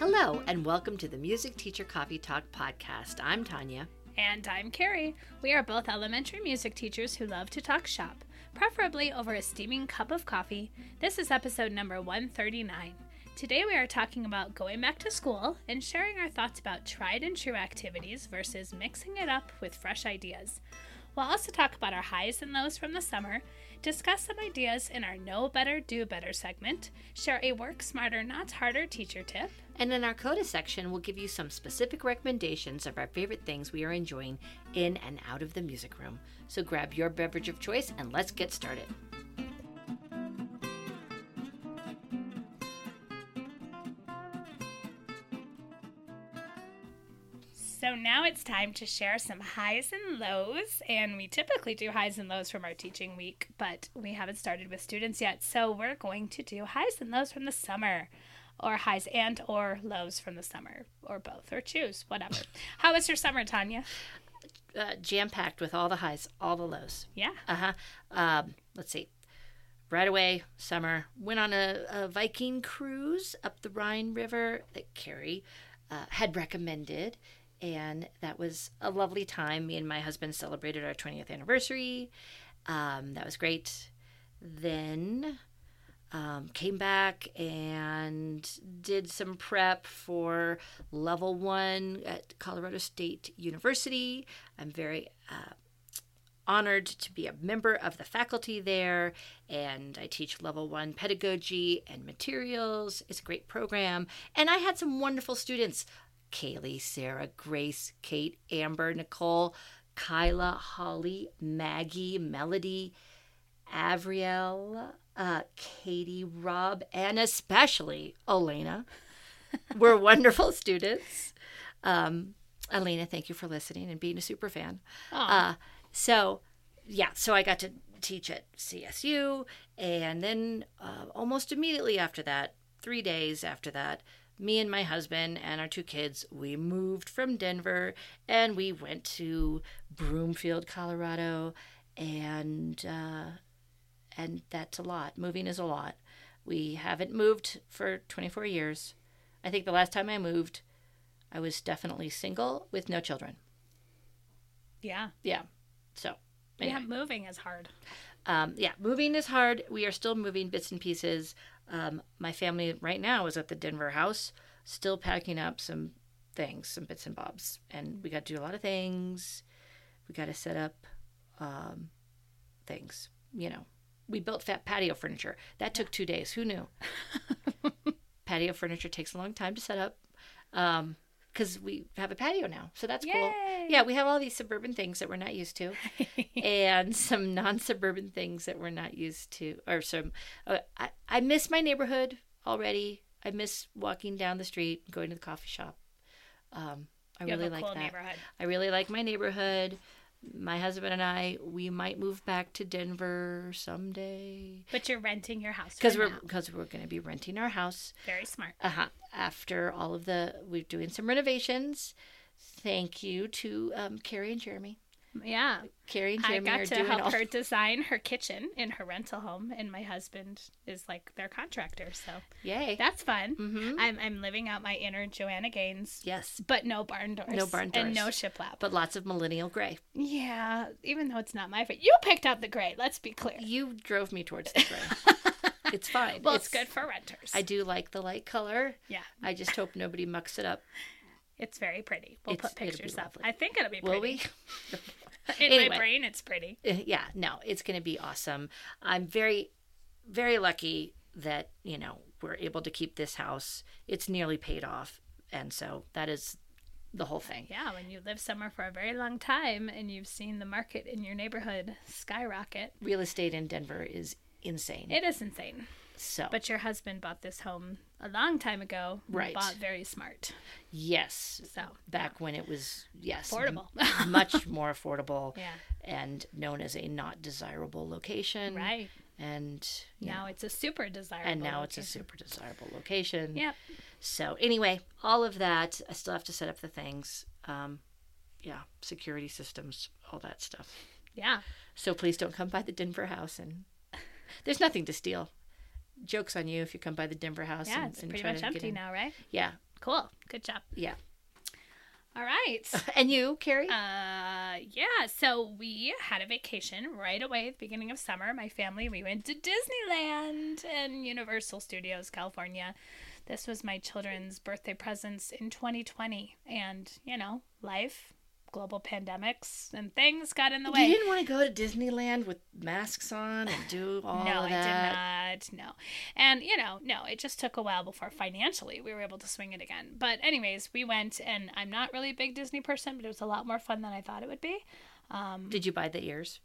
Hello, and welcome to the Music Teacher Coffee Talk podcast. I'm Tanya. And I'm Carrie. We are both elementary music teachers who love to talk shop, preferably over a steaming cup of coffee. This is episode number 139. Today we are talking about going back to school and sharing our thoughts about tried and true activities versus mixing it up with fresh ideas. We'll also talk about our highs and lows from the summer, discuss some ideas in our Know Better, Do Better segment, share a work smarter, not harder teacher tip, And in our CODA section, we'll give you some specific recommendations of our favorite things we are enjoying in and out of the music room. So grab your beverage of choice and let's get started. So now it's time to share some highs and lows. And we typically do highs and lows from our teaching week, but we haven't started with students yet. So we're going to do highs and lows from the summer. Or highs and or lows from the summer, or both, or choose, whatever. How was your summer, Tanya? Uh, Jam packed with all the highs, all the lows. Yeah. Uh huh. Um, let's see. Right away, summer, went on a, a Viking cruise up the Rhine River that Carrie uh, had recommended. And that was a lovely time. Me and my husband celebrated our 20th anniversary. Um, that was great. Then um, came back and did some prep for level one at Colorado State University. I'm very uh, honored to be a member of the faculty there, and I teach level one pedagogy and materials. It's a great program, and I had some wonderful students Kaylee, Sarah, Grace, Kate, Amber, Nicole, Kyla, Holly, Maggie, Melody, Avriel, uh, Katie, Rob, and especially Elena were wonderful students. Um, Elena, thank you for listening and being a super fan. Uh, so, yeah, so I got to teach at CSU, and then uh, almost immediately after that, three days after that, me and my husband and our two kids, we moved from Denver and we went to Broomfield, Colorado, and uh, and that's a lot. Moving is a lot. We haven't moved for 24 years. I think the last time I moved, I was definitely single with no children. Yeah. Yeah. So, anyway. Yeah, moving is hard. um, yeah, moving is hard. We are still moving bits and pieces. Um, my family right now is at the Denver house, still packing up some things, some bits and bobs, and we got to do a lot of things. We got to set up um, things. You know, we built fat patio furniture. That took two days. Who knew? patio furniture takes a long time to set up. Um, because we have a patio now, so that's cool. Yeah, we have all these suburban things that we're not used to and some non-suburban things that we're not used to or some uh, I, I miss my neighborhood already. I miss walking down the street going to the coffee shop. Um, i You really like cool that. i really like my neighborhood my husband and i we might move back to denver someday. But you're renting your house because we're because we're going to be renting our house. Very smart. uh-huh. after all of the we're doing some renovations. Thank you to um, carrie and jeremy Yeah. carrie and I got to help all her design her kitchen in her rental home, and my husband is like their contractor. So yay that's fun. Mhm. I'm, I'm living out my inner Joanna Gaines, yes but no barn doors. No barn doors. And no shiplap. but lots of millennial gray yeah, even though it's not my favorite. You picked out the gray, let's be clear. You drove me towards the gray. it's fine. Well, it's, good for renters. I do like the light color. yeah, I just hope nobody mucks it up. It's very pretty. We'll It's- put pictures up. I think it'll be Will pretty. we? In Anyway. my brain, it's pretty. Uh, yeah, no, it's going to be awesome. I'm very, very lucky that, you know, we're able to keep this house. It's nearly paid off. And so that is the whole thing. Yeah, when you live somewhere for a very long time and you've seen the market in your neighborhood skyrocket, Real estate in Denver is insane. it is insane. So, But your husband bought this home a long time ago. Right. Bought very smart. yes, So back when it was, yes, affordable. m- much more affordable yeah. and known as a not desirable location. Right. And Now it's a super desirable. and now it's a location. super desirable location. Yep. So anyway, all of that, I still have to set up the things. Um, yeah, security systems, all that stuff. Yeah. So please don't come by the Denver house and there's nothing to steal. Jokes on you if you come by the Denver house. Yeah, and, it's and pretty much empty now, right? Yeah, Cool. Good job. Yeah. All right. And you, Carrie? Uh, yeah. So we had a vacation right away at the beginning of summer. My family, we went to Disneyland and Universal Studios, California. This was my children's birthday presents in 2020. And, you know, life, global pandemics, and things got in the way. You didn't want to go to Disneyland with masks on and do all no, of that. No, I did not. No. And, you know, no, it just took a while before financially we were able to swing it again. But, anyways, we went, and I'm not really a big Disney person, but it was a lot more fun than I thought it would be. Um, Did you buy the ears?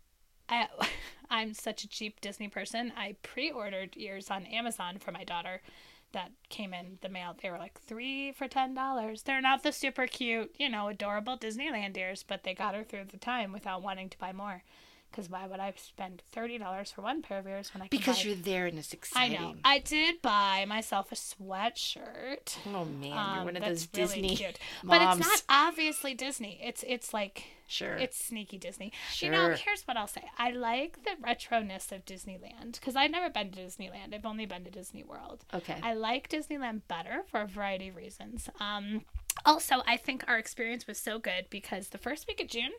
I, I'm such a cheap Disney person. I pre ordered ears on Amazon for my daughter that came in the mail. They were like three for ten dollars. They're not the super cute, you know, adorable Disneyland ears, but they got her through the time without wanting to buy more. Because why would I spend thirty dollars for one pair of ears when I can Because buy... you're there and it's exciting. I know. I did buy myself a sweatshirt. Oh man, you're Um, one of those really Disney cute. But it's not obviously Disney. It's it's like Sure. it's sneaky Disney. You know, Sure. here's what I'll say. I like the retroness of Disneyland because I've never been to Disneyland. I've only been to Disney World. okay. I like Disneyland better for a variety of reasons. Um, also, I think our experience was so good because the first week of June,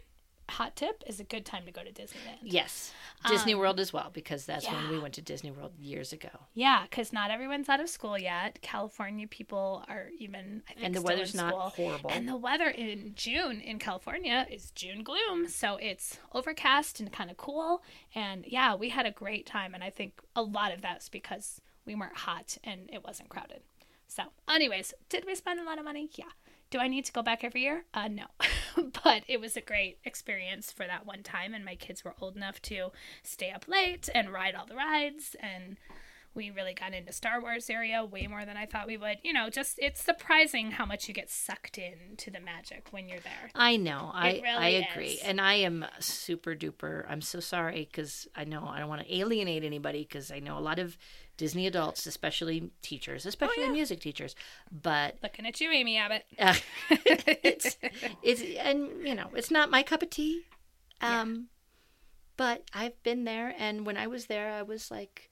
hot tip, is a good time to go to Disneyland. yes. Disney Um, World as well because that's when we went to Disney World years ago. Yeah, because not everyone's out of school yet. California people are even, I think, And the weather's not school. horrible. And the weather in June in California is June gloom. So it's overcast and kind of cool. And yeah, we had a great time. And I think a lot of that's because we weren't hot and it wasn't crowded. So, anyways, did we spend a lot of money? Yeah. Do I need to go back every year? Uh, no. but it was a great experience for that one time. And my kids were old enough to stay up late and ride all the rides. And we really got into Star Wars area way more than I thought we would. You know, just it's surprising how much you get sucked into the magic when you're there. I know. I really I agree. is. And I am super duper. I'm so sorry because I know I don't want to alienate anybody because I know a lot of Disney adults, especially teachers, especially Oh, yeah. music teachers. But Looking at you, Amy Abbott. uh, it's it's and you know it's not my cup of tea. Yeah. Um, but I've been there, and when I was there, I was like,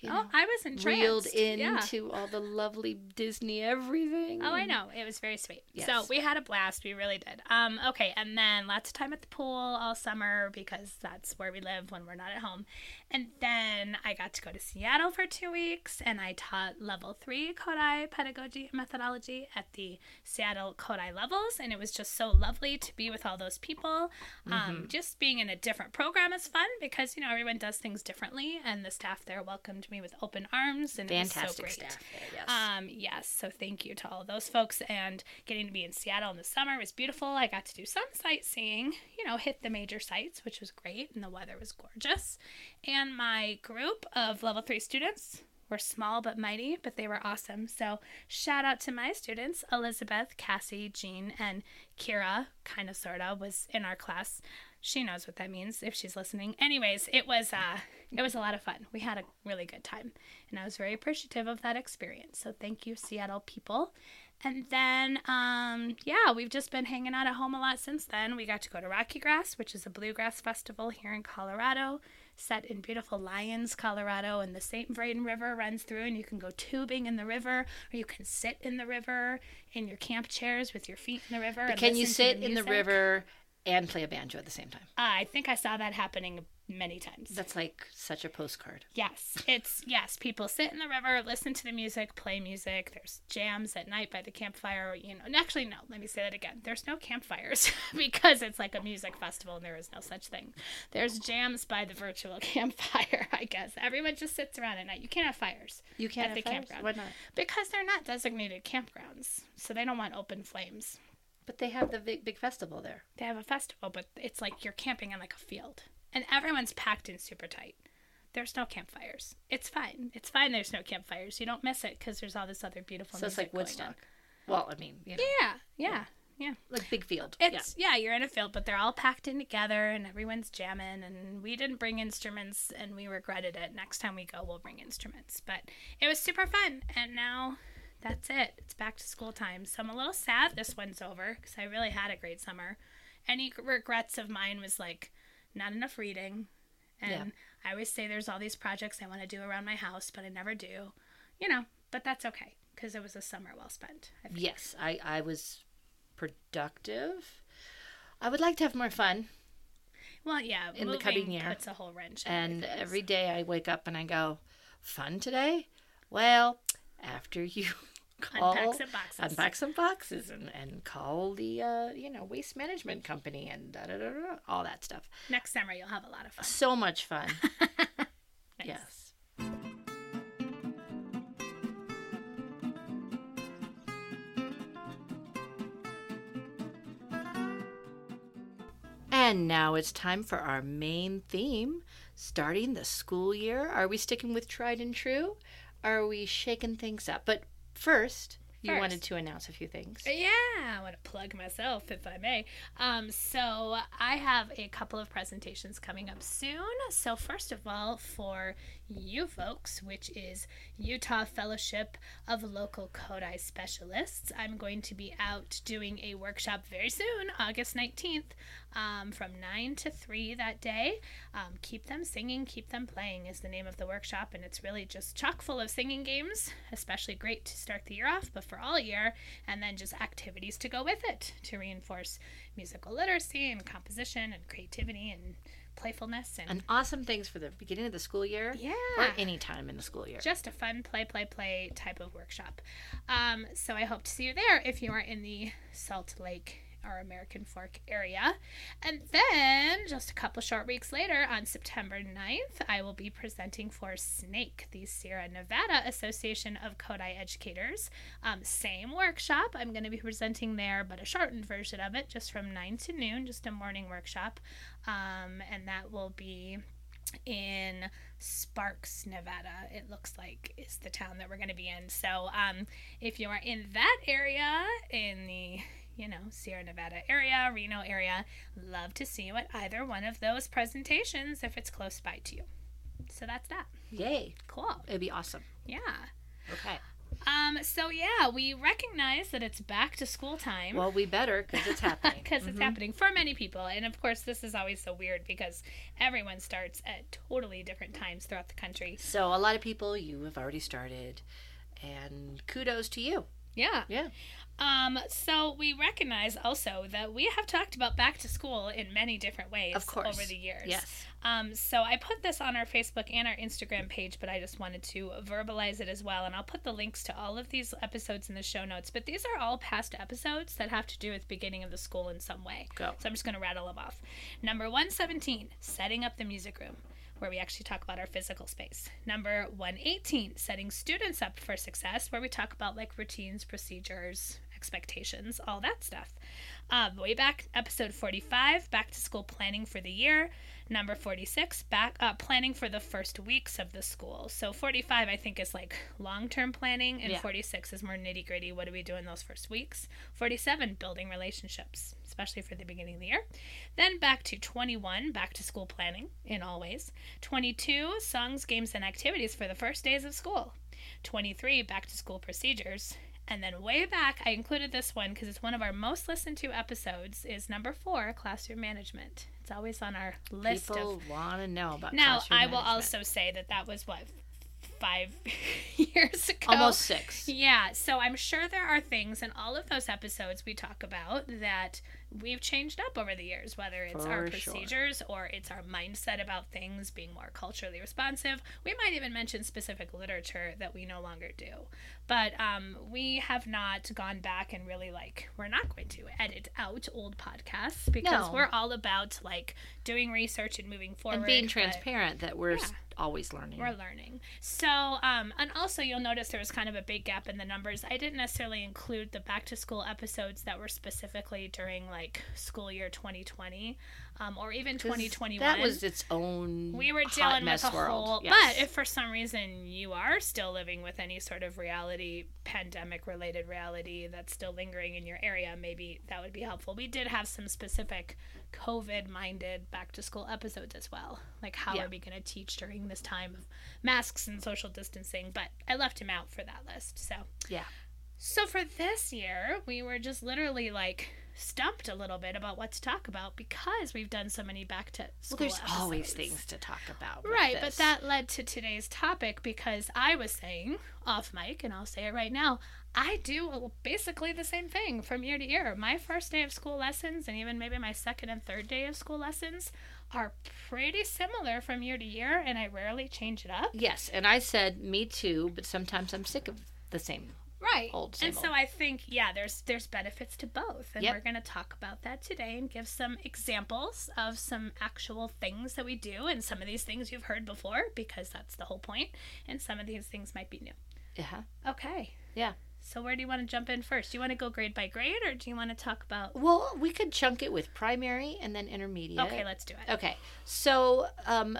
you know, oh, I was entranced. reeled Yeah. into all the lovely Disney everything. Oh, I know. It was very sweet. So we had a blast. We really did. Um, okay, and then lots of time at the pool all summer because that's where we live when we're not at home. And then I got to go to Seattle for two weeks and I taught level three Kodály pedagogy and methodology at the Seattle Kodály levels. And it was just so lovely to be with all those people. Mm-hmm. Um, just being in a different program is fun because, you know, everyone does things differently. And the staff there welcomed me with open arms. And it was so Fantastic great. staff there. Yes. Um, yes, so thank you to all those folks. And getting to be in Seattle in the summer was beautiful. I got to do some sightseeing, you know, hit the major sites, which was great, and the weather was gorgeous. And my group of level three students were small but mighty, but they were awesome. So shout out to my students, Elizabeth, Cassie, Jean, and Kira, kind of sorta, was in our class. She knows what that means if she's listening. Anyways, it was uh it was a lot of fun. We had a really good time. And I was very appreciative of that experience. So thank you, Seattle people. And then, um, yeah, we've just been hanging out at home a lot since then. We got to go to Rocky Grass, which is a bluegrass festival here in Colorado, set in beautiful Lyons, Colorado, and the St. Vrain River runs through, and you can go tubing in the river, or you can sit in the river in your camp chairs with your feet in the river. and Can you sit in the river and play a banjo at the same time? I think I saw that happening many times. That's like such a postcard. Yes, it's yes. People sit in the river, listen to the music, play music. There's jams at night by the campfire. You know, actually, no. Let me say that again. There's no campfires because it's like a music festival, and there is no such thing. There's jams by the virtual campfire. I guess everyone just sits around at night. You can't have fires You can't At have the fires? campground. Why not? because they're not designated campgrounds, so they don't want open flames. But they have the big, big festival there. They have a festival, but it's like you're camping in like a field, and everyone's packed in super tight. There's no campfires. It's fine. It's fine. There's no campfires. You don't miss it because there's all this other beautiful. So it's like Woodstock. Well, I mean, you know, Yeah, yeah, yeah. like big field. It's yeah. you're in a field, but they're all packed in together, and everyone's jamming. And we didn't bring instruments, and we regretted it. Next time we go, we'll bring instruments. But it was super fun, and now that's it. It's back to school time. So I'm a little sad this one's over because I really had a great summer. Any regrets of mine was like not enough reading, and Yeah. I always say there's all these projects I want to do around my house, but I never do. You know, but that's okay. because it was a summer well spent. I. Yes, I, I was productive. I would like to have more fun. Well, yeah, In the coming year. puts a whole wrench. And every day I wake up and I go, fun today? Well, after you Unpack some boxes. unpack some boxes and, and call the, uh, you know, waste management company and da, da, da, da, all that stuff. next summer you'll have a lot of fun. So much fun. Nice. Yes. And now it's time for our main theme, starting the school year. Are we sticking with tried and true? Are we shaking things up? But first, you wanted to announce a few things. Yeah, I want to plug myself if I may. Um, so I have a couple of presentations coming up soon. So first of all, for you folks, which is Utah Fellowship of Local Kodály Specialists, I'm going to be out doing a workshop very soon, August 19th, um, from 9 to 3 that day. Um, keep them singing, keep them playing is the name of the workshop, and it's really just chock full of singing games, especially great to start the year off, but for all year, and then just activities to go with it to reinforce musical literacy and composition and creativity and playfulness and, And awesome things for the beginning of the school year yeah. or any time in the school year. Just a fun play, play, play type of workshop. Um, so I hope to see you there if you are in the Salt Lake or American Fork area. And then, just a couple short weeks later, on September 9th, I will be presenting for SNAKE, the Sierra Nevada Association of Kodály Educators. Um, same workshop. I'm going to be presenting there, but a shortened version of it, just from 9 to noon, just a morning workshop. Um, and that will be in Sparks, Nevada. It looks like is the town that we're going to be in. So, um, if you are in that area, in the you know Sierra Nevada area, Reno area, love to see you at either one of those presentations if it's close by to you. So that's that. Yay. Cool. It'd be awesome. Yeah. Okay. Um. So yeah, we recognize that it's back to school time. Well, we better because it's happening. because it's Mhm. happening for many people. And of course, this is always so weird because everyone starts at totally different times throughout the country. So a lot of people, you have already started, and kudos to you. Yeah. Yeah. Um, so we recognize also that we have talked about back to school in many different ways Of course. over the years. Yes. Um, so I put this on our Facebook and our Instagram page, but I just wanted to verbalize it as well. And I'll put the links to all of these episodes in the show notes. But these are all past episodes that have to do with beginning of the school in some way. Go. So I'm just going to rattle them off. Number 117, setting up the music room, where we actually talk about our physical space. Number 118, setting students up for success, where we talk about like routines, procedures, expectations, all that stuff. Um, way back, episode 45, back to school planning for the year. Number 46, back uh, planning for the first weeks of the school. So 45, I think, is like long term planning, and Yeah. 46 is more nitty gritty. What do we do in those first weeks? 47, building relationships, especially for the beginning of the year. Then back to 21, back to school planning in all ways. 22, songs, games, and activities for the first days of school. 23, back to school procedures. And then way back, I included this one because it's one of our most listened to episodes. Is number four, classroom management. It's always on our list People of. want to know about Now, I will management. also say that that was what five years ago. almost six. Yeah, so I'm sure there are things in all of those episodes we talk about that we've changed up over the years, whether it's our For sure. procedures or it's our mindset about things being more culturally responsive. We might even mention specific literature that we no longer do. But um, we have not gone back and really like, we're not going to edit out old podcasts because No. we're all about like doing research and moving forward. and being but- transparent that we're Yeah. always learning. we're learning. So, um, and also you'll notice there was kind of a big gap in the numbers. I didn't necessarily include the back to school episodes that were specifically during like school year 2020 um, or even 2021. That was its own. we were hot dealing mess with a world. whole. Yes. But if for some reason you are still living with any sort of reality, pandemic related reality that's still lingering in your area, maybe that would be helpful. We did have some specific COVID minded back to school episodes as well. Like, how Yeah. are we going to teach during this time of masks and social distancing? But I left him out for that list. So, yeah. So for this year, we were just literally like stumped a little bit about what to talk about because we've done so many back to school. Well, there's always things to talk about. Right, but that led to today's topic because I was saying off mic, and I'll say it right now. I do basically the same thing from year to year. My first day of school lessons, and even maybe my second and third day of school lessons, are pretty similar from year to year, and I rarely change it up. Yes, and I said me too, but sometimes I'm sick of the same. Right. Old, and so. I think yeah, there's there's benefits to both, and Yep. we're going to talk about that today and give some examples of some actual things that we do, and some of these things you've heard before because that's the whole point, and some of these things might be new. Yeah. Okay. Yeah. So where do you want to jump in first? Do you want to go grade by grade, or do you want to talk about? Well, we could chunk it with primary and then intermediate. Okay, let's do it. Okay. So, um,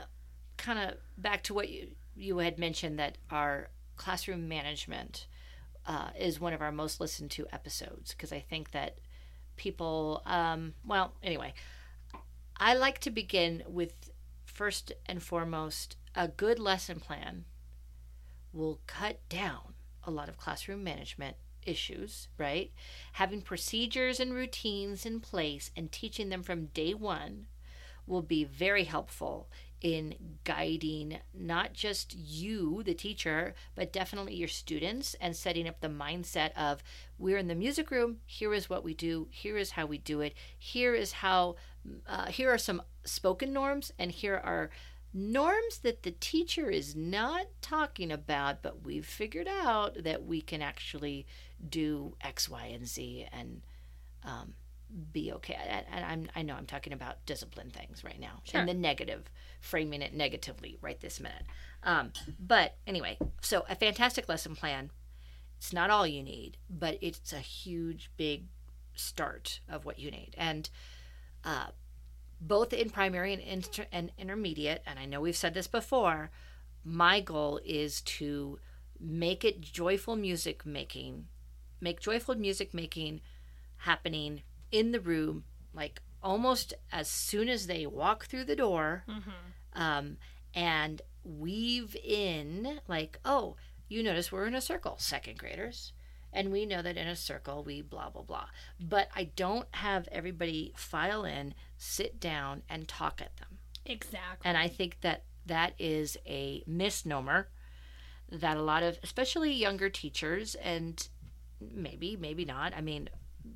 kind of back to what you you had mentioned that our classroom management uh, is one of our most listened to episodes because I think that people, um, well, anyway, I like to begin with first and foremost a good lesson plan will cut down a lot of classroom management issues, right? Having procedures and routines in place and teaching them from day one will be very helpful in guiding not just you, the teacher, but definitely your students and setting up the mindset of we're in the music room, here is what we do, here is how we do it, here is how, uh, here are some spoken norms, and here are norms that the teacher is not talking about, but we've figured out that we can actually do X, Y, and Z and um, be okay. And, I'm, I know I'm talking about discipline things right now, Sure. and the negative, framing it negatively right this minute. Um, but anyway, so a fantastic lesson plan. It's not all you need, but it's a huge, big start of what you need. And uh, both in primary and, inter- and intermediate, and I know we've said this before, my goal is to make it joyful music making, make joyful music making happening in the room, like almost as soon as they walk through the door, Mm-hmm. um, and weave in, like, oh, you notice we're in a circle, second graders. And we know that in a circle we blah, blah, blah. But I don't have everybody file in, sit down, and talk at them. Exactly. And I think that that is a misnomer that a lot of, especially younger teachers, and maybe, maybe not. I mean,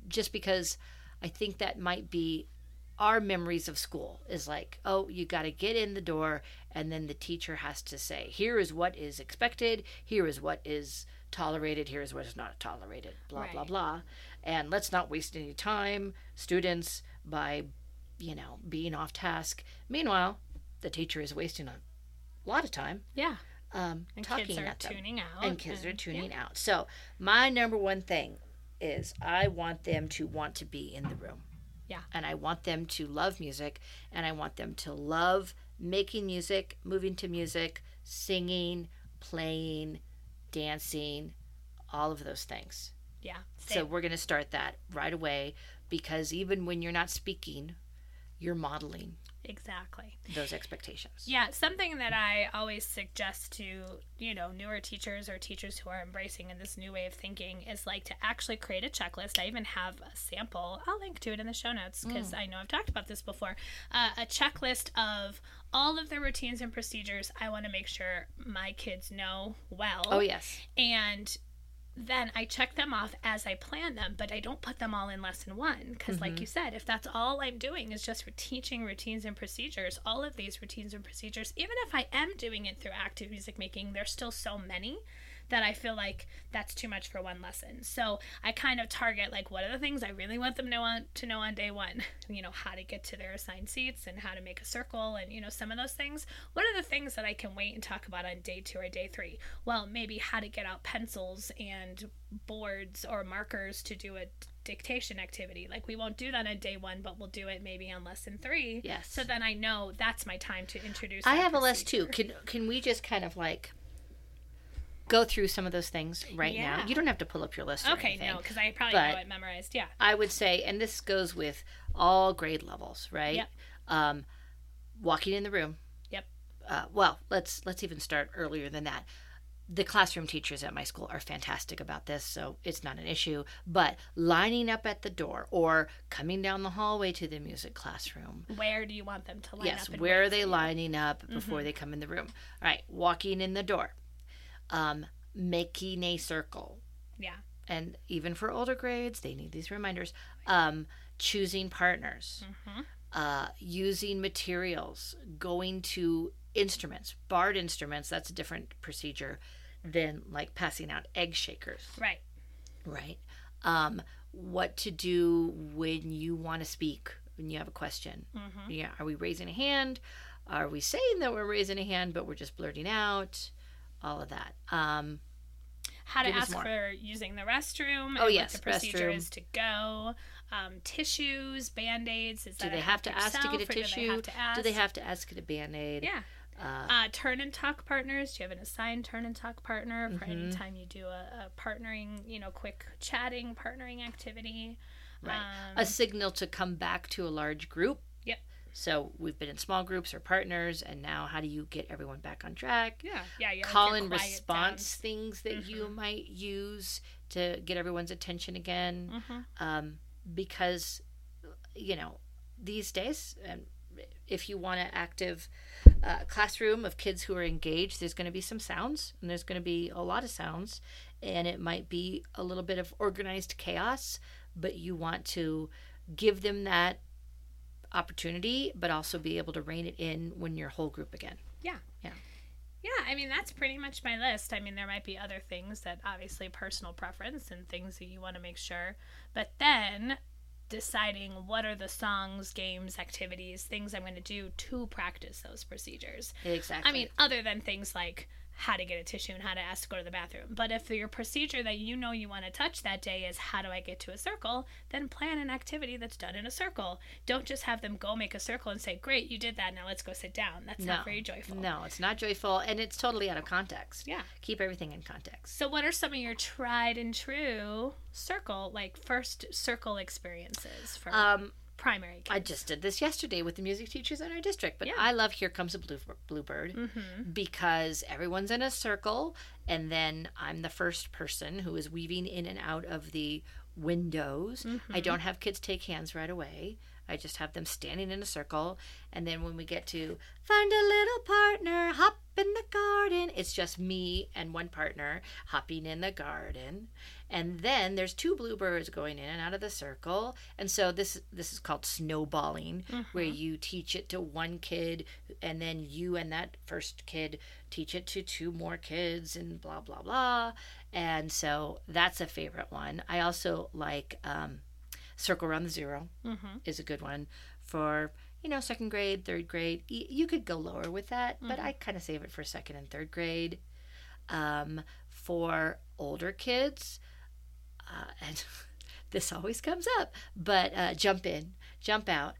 just because I think that might be our memories of school is like, oh, you got to get in the door, and then the teacher has to say, here is what is expected, here is what is tolerated, here is what is not tolerated, blah, blah, Right. blah. And let's not waste any time, students, by, you know, being off task. Meanwhile, the teacher is wasting a lot of time yeah. um, And talking kids are at them tuning out. and kids are and- tuning out. So my number one thing is I want them to want to be in the room. Yeah. And I want them to love music and I want them to love making music, moving to music, singing, playing, dancing, all of those things. Yeah. So we're going to start that right away because even when you're not speaking, you're modeling exactly. those expectations. Yeah, something that I always suggest to, you know, newer teachers or teachers who are embracing in this new way of thinking is like to actually create a checklist. I even have a sample. I'll link to it in the show notes because I know I've talked about this before. Uh, a checklist of all of the routines and procedures I want to make sure my kids know well. Oh, yes. and then I check them off as I plan them, but I don't put them all in lesson one because, like mm-hmm. you said, if that's all I'm doing is just teaching routines and procedures, all of these routines and procedures, even if I am doing it through active music making, there's still so many that I feel like that's too much for one lesson. So I kind of target like what are the things I really want them to know on, to know on day one. You know how to get to their assigned seats and how to make a circle and you know some of those things. What are the things that I can wait and talk about on day two or day three? Well, maybe how to get out pencils and boards or markers to do a dictation activity. Like we won't do that on day one, but we'll do it maybe on lesson three. Yes. So then I know that's my time to introduce. I have a list too. Can can we just kind of like go through some of those things right now? You don't have to pull up your list. Or Okay, anything. no, because I probably know it memorized. Yeah. I would say, and this goes with all grade levels, right? Yep. Um, walking in the room. Yep. Uh, well, let's let's even start earlier than that. the classroom teachers at my school are fantastic about this, so it's not an issue. But lining up at the door or coming down the hallway to the music classroom. Where do you want them to line yes, up? and where are they lining up before they come in the room? All right, walking in the door, um, making a circle. Yeah. And even for older grades, they need these reminders. Um, choosing partners, Mm-hmm. uh, using materials, going to instruments, barred instruments. That's a different procedure than like passing out egg shakers, Right. right? Um, what to do when you want to speak, when you have a question. Mm-hmm. Yeah, are we raising a hand? Are we saying that we're raising a hand, but we're just blurting out? All of that. Um, How to ask for using the restroom. Oh, and yes, what the procedure restroom. is to go. Um, tissues, band aids. Is do they have to ask to get a yourself, do they tissue? have to ask? Do they have to ask to get a band aid? Yeah. Uh, Uh, turn and talk partners. Do you have an assigned turn and talk partner for any Mhm. time you do a, a partnering, you know, quick chatting partnering activity? Right. Um, a signal to come back to a large group. So we've been in small groups or partners, and now how do you get everyone back on track? yeah. Yeah. yeah Call and response things that you Mhm. might use to get everyone's attention again. Mhm. Um, because, you know, these days, and if you want an active uh, classroom of kids who are engaged, there's going to be some sounds, and there's going to be a lot of sounds, and it might be a little bit of organized chaos, but you want to give them that opportunity, but also be able to rein it in when you're whole group again. Yeah, Yeah. Yeah, I mean that's pretty much my list. I mean there might be other things that obviously personal preference and things that you want to make sure, but then deciding what are the songs, games, activities, things I'm going to do to practice those procedures. Exactly. I mean, other than things like how to get a tissue and how to ask to go to the bathroom. But if your procedure that you know you want to touch that day is how do I get to a circle, then plan an activity that's done in a circle. Don't just have them go make a circle and say, Great, you did that, now let's go sit down. That's No. not very joyful. no, it's not joyful, and it's totally out of context. Yeah. Keep everything in context. So, what are some of your tried and true circle, like first circle experiences for Um, primary kids? I just did this yesterday with the music teachers in our district, but Yeah. I love Here Comes a Blue, Bluebird Mm-hmm. because everyone's in a circle, and then I'm the first person who is weaving in and out of the windows. Mm-hmm. I don't have kids take hands right away. I just have them standing in a circle, and then when we get to find a little partner, hop in the garden, it's just me and one partner hopping in the garden. And then there's two bluebirds going in and out of the circle. And so this this is called snowballing, where you teach it to one kid and then you and that first kid teach it to two more kids and blah blah blah. And so that's a favorite one. I also like um, Circle Around the 0 Mm-hmm. is a good one for you know second grade, third grade. You could go lower with that, but I kind of save it for second and third grade. Um, for older kids, uh, and this always comes up, but uh, jump in, jump out.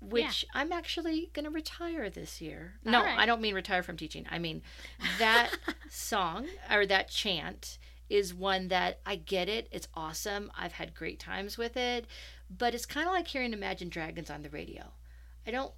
Which I'm actually going to retire this year. No, right. I don't mean retire from teaching. I mean that song or that chant is one that I get it. It's awesome. I've had great times with it, but it's kind of like hearing Imagine Dragons on the radio. I don't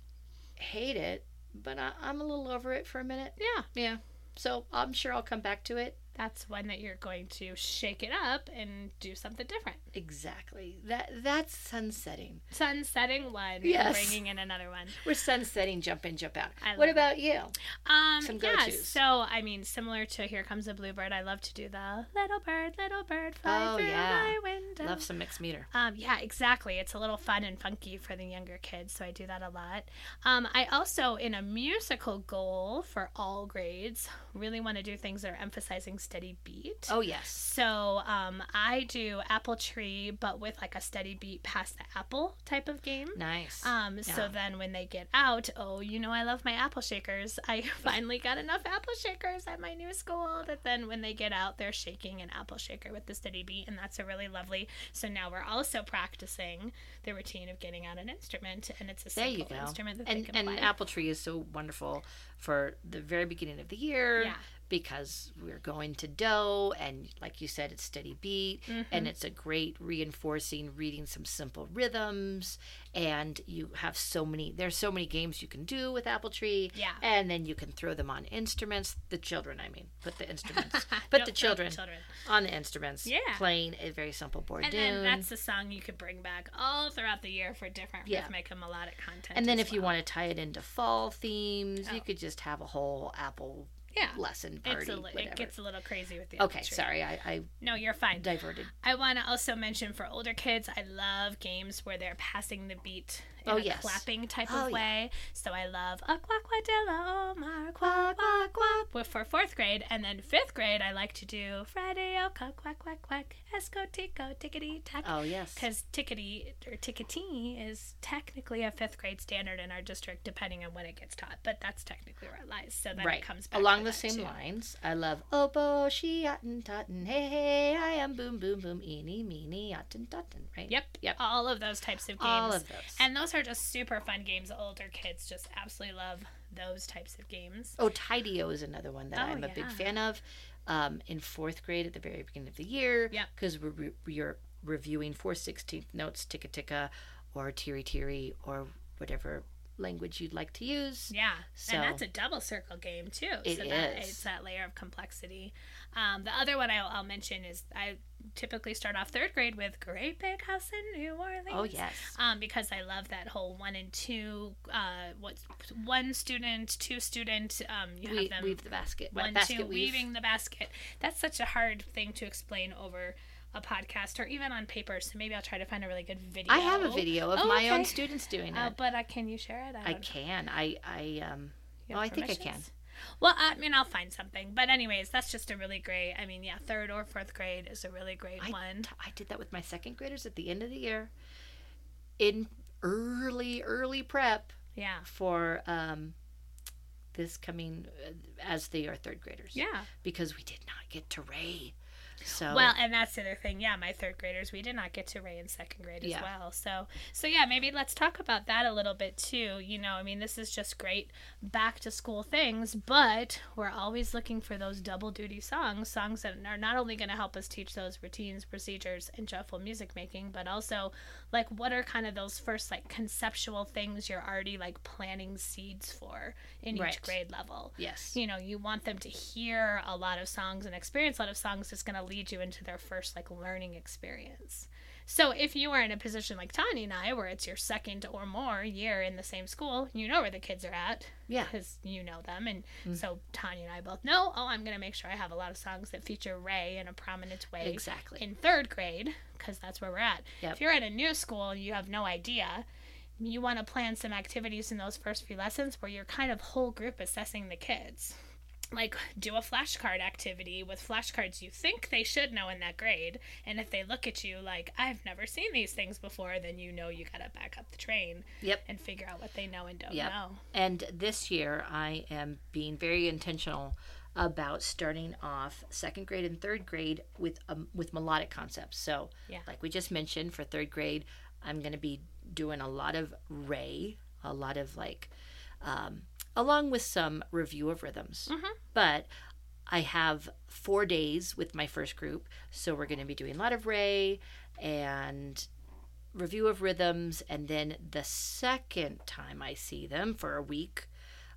hate it, but I, I'm a little over it for a minute. Yeah. Yeah. So I'm sure I'll come back to it. That's one that you're going to shake it up and do something different. Exactly. That that's sunsetting. Sunsetting one, Yes. bringing in another one. We're sunsetting, jump in, jump out. I What about you? Um, Some go-tos. Yeah. so I mean, similar to Here Comes a Bluebird, I love to do the little bird, little bird, fly Oh, through yeah. my window. Love some mixed meter. Um, yeah, exactly. It's a little fun and funky for the younger kids, so I do that a lot. Um, I also, in a musical goal for all grades, really want to do things that are emphasizing steady beat. Oh yes. So um, I do apple tree, but with like a steady beat past the apple type of game. Nice. Um, so then when they get out, oh, you know, I love my apple shakers. I finally got enough apple shakers at my new school that then when they get out, they're shaking an apple shaker with the steady beat. And that's a really lovely. So now we're also practicing the routine of getting out an instrument. And it's a simple instrument that they And can and play. apple tree is so wonderful for the very beginning of the year. Yeah. Because we're going to do and like you said it's steady beat Mm-hmm. and it's a great reinforcing reading some simple rhythms and you have so many there's so many games you can do with apple tree Yeah. and then you can throw them on instruments the children i mean put the instruments put the children, children. on the instruments Yeah. playing a very simple board And then that's a song you could bring back all throughout the year for different Yeah. rhythmic and melodic content. and then if you want to tie it into fall themes Oh. you could just have a whole apple yeah, lesson party it's a, li- it gets a little crazy with the okay tree. sorry I, I No, you're fine. diverted I want to also mention for older kids, I love games where they're passing the beat in Oh, a yes. clapping type Oh, of yeah. way. So I love a quackwadilla Omar quack quack quack for fourth grade, and then fifth grade, I like to do Friday Oka oh, quack quack quack esco tico tickety tack. oh yes Because tickety or tickety is technically a fifth grade standard in our district, depending on when it gets taught. But that's technically where it lies. So then right it comes back along to the same too. lines i love obo she otten totten hey hey i am boom boom boom eeny meeny otten totten right Yep, yep all of those types of games. all of those And those are just super fun games. Older kids just absolutely love those types of games. oh Tideo is another one that Oh, i'm a big fan of um, in fourth grade at the very beginning of the year Yep. because we're, we're reviewing 4 16th notes ticka ticka or tiri tiri or whatever language you'd like to use Yeah, So- and that's a double circle game too. It so that is. it's that layer of complexity. Um, the other one I'll, I'll mention is I typically start off third grade with Great Big House in New Orleans. oh yes Um, because I love that whole one and two. Uh, what's one student, two student. Um, you we, have them weave the basket one basket two weave. weaving the basket. That's such a hard thing to explain over a podcast or even on paper. So maybe I'll try to find a really good video. I have a video of Oh, my own students doing it. Uh, but uh, can you share it? I know. can. I I um. Oh, I think I can. Well, I mean, I'll find something. But anyways, that's just a really great. I mean, yeah, third or fourth grade is a really great I, one. I did that with my second graders at the end of the year, in early early prep Yeah, for um, this coming uh, as they are third graders. yeah. Because we did not get to Ray, so Well, and that's the other thing. Yeah, my third graders, we did not get to Ray in second grade as well. So, so yeah, maybe let's talk about that a little bit too. You know, I mean, this is just great back to school things, but we're always looking for those double duty songs, songs that are not only going to help us teach those routines, procedures, and joyful music making, but also like what are kind of those first like conceptual things you're already like planting seeds for in Right. each grade level yes, you know you want them to hear a lot of songs and experience a lot of songs that's going to lead you into their first like learning experience so if you are in a position like tanya and i where it's your second or more year in the same school you know where the kids are at yeah, because you know them and Mm. so tanya and i both know oh i'm going to make sure i have a lot of songs that feature ray in a prominent way exactly. in third grade because that's where we're at. Yep. If you're at a new school and you have no idea, you want to plan some activities in those first few lessons where you're kind of whole group assessing the kids. Like do a flashcard activity with flashcards you think they should know in that grade, and if they look at you like I've never seen these things before, then you know you got to back up the train Yep. and figure out what they know and don't Yep. know. And this year, I am being very intentional about starting off second grade and third grade with um, with melodic concepts. So, Yeah. like we just mentioned, for third grade, I'm going to be doing a lot of Ray, a lot of like, um, along with some review of rhythms. Mhm. But I have four days with my first group, so we're going to be doing a lot of Ray and review of rhythms, and then the second time I see them for a week,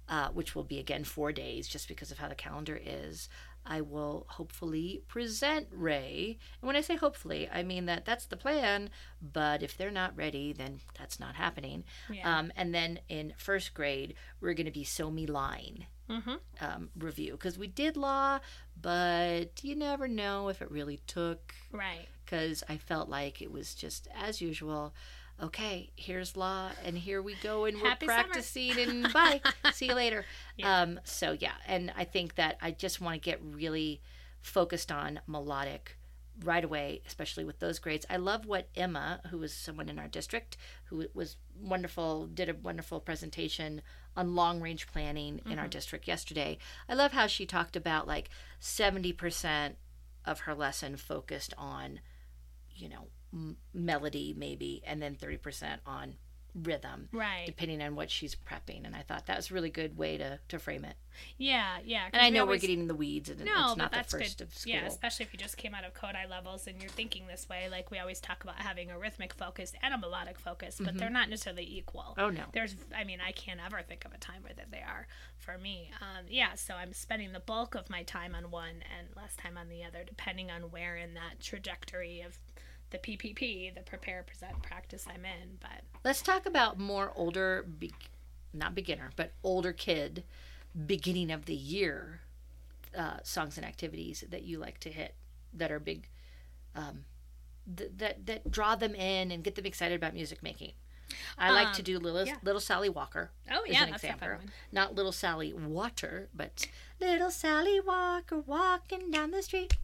uh, which will be again four days, just because of how the calendar is. I will hopefully present Ray. And when I say hopefully, I mean that that's the plan, but if they're not ready, then that's not happening. Yeah. Um, and then in first grade, we're going to be So Me Line mm-hmm. um, review because we did law, but you never know if it really took Right. because I felt like it was just as usual. Okay, here's law, and here we go, and we're Happy summer. practicing, and bye. See you later. Yeah. Um, so yeah, and I think that I just want to get really focused on melodic right away, especially with those grades. I love what Emma, who was someone in our district, who was wonderful, did a wonderful presentation on long range planning in our district yesterday. I love how she talked about like 70% of her lesson focused on, you know, m- melody maybe, and then 30% on rhythm Right. depending on what she's prepping and i thought that was a really good way to to frame it Yeah, yeah and i know always- we're getting in the weeds and No, it's not the that's first good. of school Yeah, especially if you just came out of Kodály levels and you're thinking this way. Like we always talk about having a rhythmic focus and a melodic focus, but they're not necessarily equal. oh no There's, I mean, I can't ever think of a time where that they are for me. Um, yeah, so I'm spending the bulk of my time on one and less time on the other, depending on where in that trajectory of the PPP, the prepare, present, practice I'm in. But let's talk about more older be- not beginner but older kid beginning of the year uh, songs and activities that you like to hit that are big um, th- that that draw them in and get them excited about music making I like to Um, do little yeah. little Sally Walker. oh yeah, an that's a example. fun one. Not little Sally Water, but little Sally Walker walking down the street.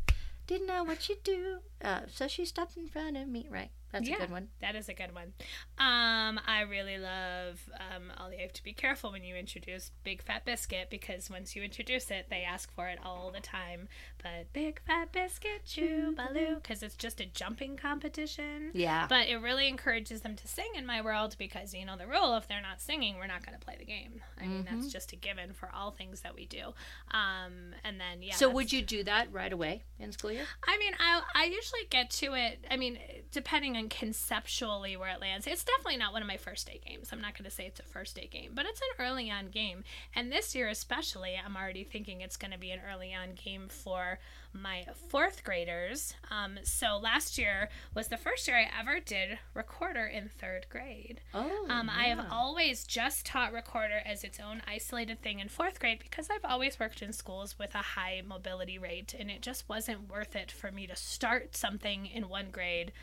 Didn't know what she'd do, uh, so she stopped in front of me. Right, that's Yeah. a good one. That is a good one. Um, I really love. Um, all you have to be careful when you introduce Big Fat Biscuit because once you introduce it, they ask for it all the time. But Big Fat Biscuit, chew baloo, because it's just a jumping competition. Yeah, But it really encourages them to sing in my world because you know the rule: if they're not singing, we're not going to play the game. I mean, Mm-hmm. that's just a given for all things that we do. Um, and then yeah. so would you do that right away in school year? I mean, I I usually get to it. I mean, depending on conceptually where it lands, it's definitely not one of my first day games. I'm not going to say it's a first day game, but it's an early on game. And this year especially, I'm already thinking it's going to be an early on game for my fourth graders. Um, so last year was the first year I ever did recorder in third grade. Oh, Um, I have always just taught recorder as its own isolated thing in fourth grade because I've always worked in schools with a high mobility rate, and it just wasn't worth it for me to start something in one grade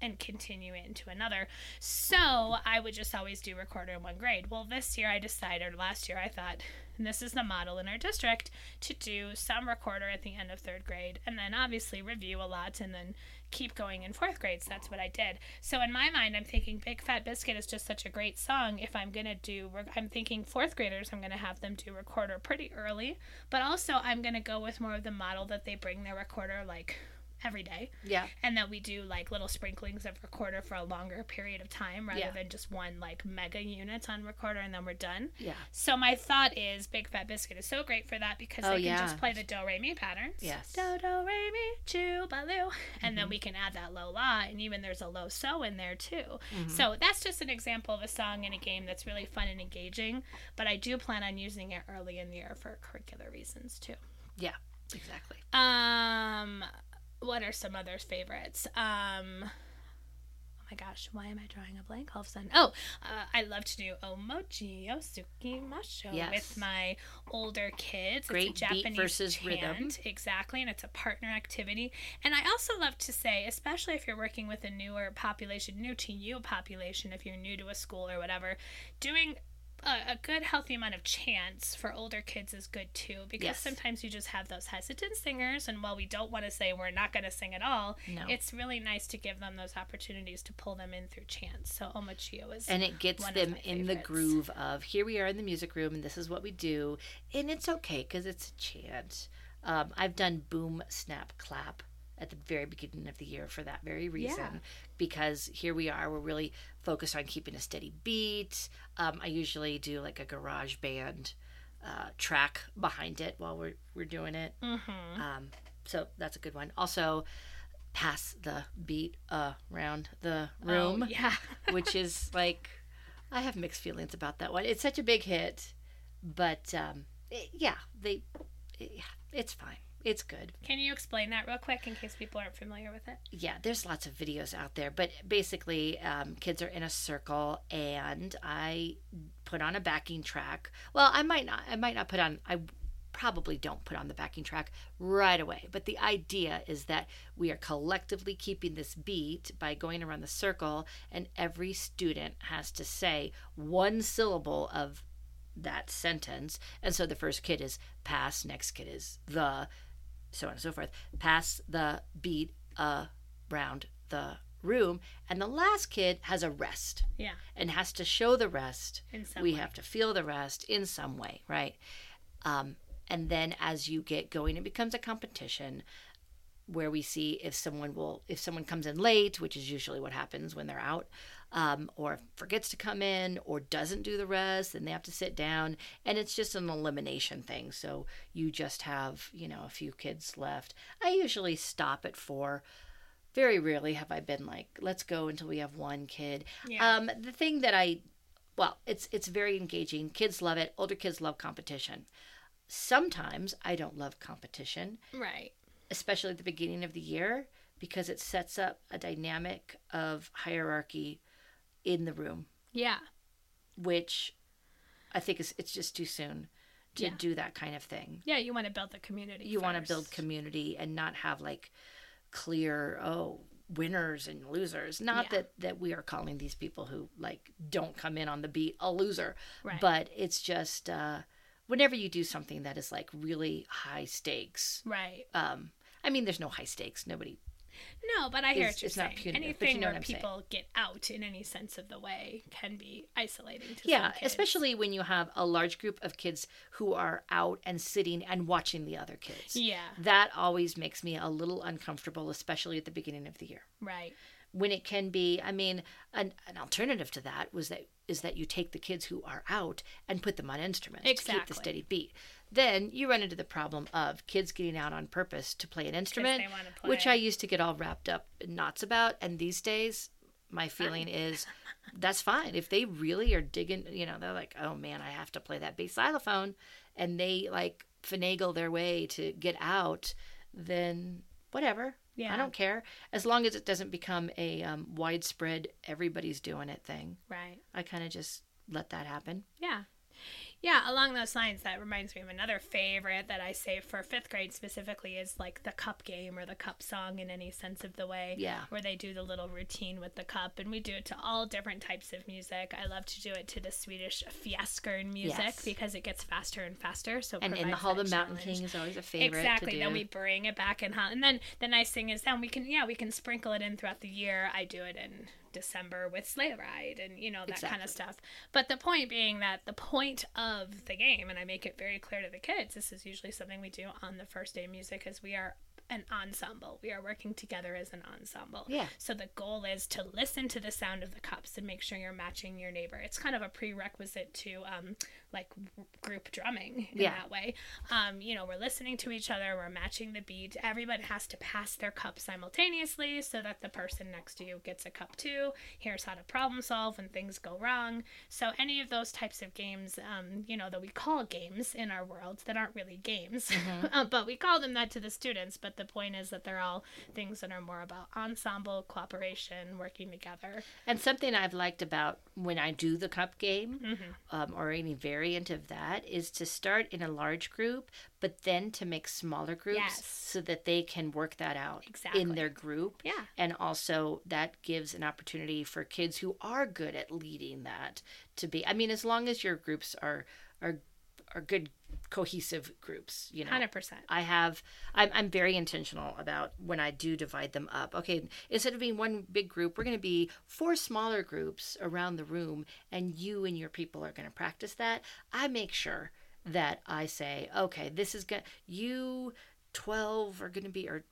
and continue it into another. So I would just always do recorder in one grade. Well, this year I decided, last year I thought, and this is the model in our district, to do some recorder at the end of third grade, and then obviously review a lot, and then keep going in fourth grade. So that's what I did. So in my mind, I'm thinking Big Fat Biscuit is just such a great song. If I'm gonna do, I'm thinking fourth graders, I'm gonna have them do recorder pretty early, but also I'm gonna go with more of the model that they bring their recorder like every day yeah, and that we do like little sprinklings of recorder for a longer period of time rather Yeah. than just one like mega unit on recorder and then we're done. yeah, So my thought is Big Fat Biscuit is so great for that because Oh, they can yeah. just play the do re mi patterns. Yes. Do do re mi choo baloo, and Mm-hmm. then we can add that low la, and even there's a low so in there too. Mm-hmm. So that's just an example of a song in a game that's really fun and engaging. But I do plan on using it early in the year for curricular reasons too. yeah, exactly. Um, what are some other favorites? Um, oh my gosh, why am I drawing a blank all of a sudden? Oh, uh, I love to do Omochi o Tsukimasho Yes. with my older kids. Great it's a beat Japanese versus chant, rhythm. exactly, and it's a partner activity. And I also love to say, especially if you're working with a newer population, new to you population, if you're new to a school or whatever, doing a, a good healthy amount of chants for older kids is good too because Yes. sometimes you just have those hesitant singers and while we don't want to say we're not going to sing at all No. it's really nice to give them those opportunities to pull them in through chants so omachio is and it gets them in the groove of here we are in the music room and this is what we do and it's okay because it's a chant um, i've done boom snap clap at the very beginning of the year for that very reason Yeah. because here we are we're really focused on keeping a steady beat um, i usually do like a GarageBand uh, track behind it while we're, we're doing it mm-hmm. um, so that's a good one also pass the beat around the room oh, yeah which is like I have mixed feelings about that one. It's such a big hit, but um, it- yeah, they, it- yeah, it's fine. It's good. can you explain that real quick in case people aren't familiar with it Yeah, there's lots of videos out there, but basically, um, kids are in a circle, and I put on a backing track. Well, I might not. I might not put on. I probably don't put on the backing track right away. But the idea is that we are collectively keeping this beat by going around the circle, and every student has to say one syllable of that sentence. And so the first kid is pass, next kid is the, so on and so forth. Pass the beat around the room. And the last kid has a rest yeah and has to show the rest. in some we way. have to feel the rest in some way, right? Um, and then as you get going, it becomes a competition. where we see if someone will if someone comes in late which is usually what happens when they're out um, or forgets to come in or doesn't do the rest then they have to sit down. And it's just an elimination thing. So you just have you know a few kids left. I usually stop at four. Very rarely have i been like let's go until we have one kid. Yeah. um, the thing that i well it's it's very engaging. Kids love it. Older kids love competition. Sometimes i don't love competition right. especially at the beginning of the year, because it sets up a dynamic of hierarchy in the room, Yeah. which I think is it's just too soon to Yeah. do that kind of thing. Yeah. You want to build the community. You want to build community and not have like clear oh winners and losers. Not Yeah. that that we are calling these people who like don't come in on the beat a loser, Right. but it's just uh, whenever you do something that is like really high stakes. Right. Um, I mean, there's no high stakes. Nobody No, but I hear It's- what you're it's not saying. punitive, but you Anything know where I'm saying. people get out in any sense of the way can be isolating to Yeah, especially when you have a large group of kids who are out and sitting and watching the other kids. Yeah. That always makes me a little uncomfortable, especially at the beginning of the year. Right. When it can be, I mean, an, an alternative to that was that is that you take the kids who are out and put them on instruments to keep the steady beat. Then you run into the problem of kids getting out on purpose to play an instrument, wanna which. I used to get all wrapped up in knots about. And these days, my feeling is that's fine. If they really are digging, you know, they're like, oh man, I have to play that bass xylophone, and they like finagle their way to get out, then whatever. Yeah. I don't care. As long as it doesn't become a um, widespread, everybody's doing it thing. Right. I kind of just let that happen. Yeah. Yeah, along those lines, that reminds me of another favorite that I say for fifth grade specifically is like the cup game or the cup song in any sense of the way. Yeah. Where they do the little routine with the cup, and we do it to all different types of music. I love to do it to the Swedish Fjaskern music Yes. because it gets faster and faster. So And in the Hall, the Mountain. King is always a favorite. Exactly. To do. Then we bring it back in and then the nice thing is then we can yeah we can sprinkle it in throughout the year. I do it in December with Sleigh Ride and you know that kind of stuff. But the point being that the point of the game, and I make it very clear to the kids, this is usually something we do on the first day of music, is we are an ensemble. We are working together as an ensemble. Yeah. So the goal is to listen to the sound of the cups and make sure you're matching your neighbor. It's kind of a prerequisite to um, like group drumming in Yeah. that way. Um, you know, we're listening to each other, we're matching the beat. Everybody has to pass their cup simultaneously so that the person next to you gets a cup too. Here's how to problem solve when things go wrong. So any of those types of games, um, you know, that we call games in our world that aren't really games, uh, but we call them that to the students. But the point is that they're all things that are more about ensemble, cooperation, working together. And something I've liked about when I do the cup game Mm-hmm. um, or any variant of that is to start in a large group, but then to make smaller groups Yes. so that they can work that out Exactly. in their group. Yeah. And also, that gives an opportunity for kids who are good at leading that to be. I mean, as long as your groups are are are good cohesive groups, you know. Hundred percent. I have I'm, I'm very intentional about when I do divide them up. Okay, instead of being one big group, we're going to be four smaller groups around the room and you and your people are going to practice that. I make sure that I say, okay, this is going you 12 are going to be or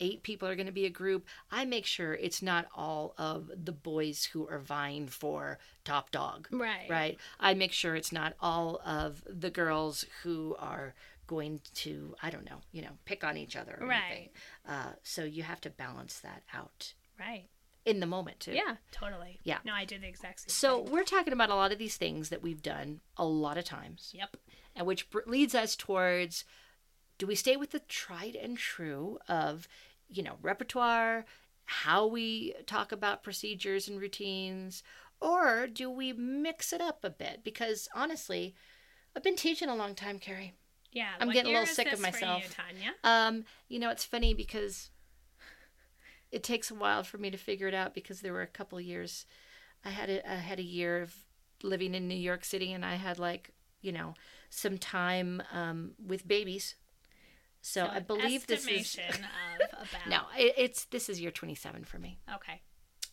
eight people are going to be a group. I make sure it's not all of the boys who are vying for top dog Right. right? I make sure it's not all of the girls who are going to, I don't know, you know, pick on each other or anything. Uh, so you have to balance that out Right. in the moment too. Yeah. Totally. Yeah. No, I do the exact same. So thing. we're talking about a lot of these things that we've done a lot of times, Yep. and which leads us towards: do we stay with the tried and true of, you know, repertoire, how we talk about procedures and routines, or do we mix it up a bit? Because honestly, I've been teaching a long time, Carrie. Yeah. I'm getting a little sick of you, myself. Tanya. Um, you know, it's funny because it takes a while for me to figure it out because there were a couple years I had a I had a year of living in New York City and I had like, you know, some time um with babies. So, I an believe this is about. No, it, it's this is year 27 for me. Okay.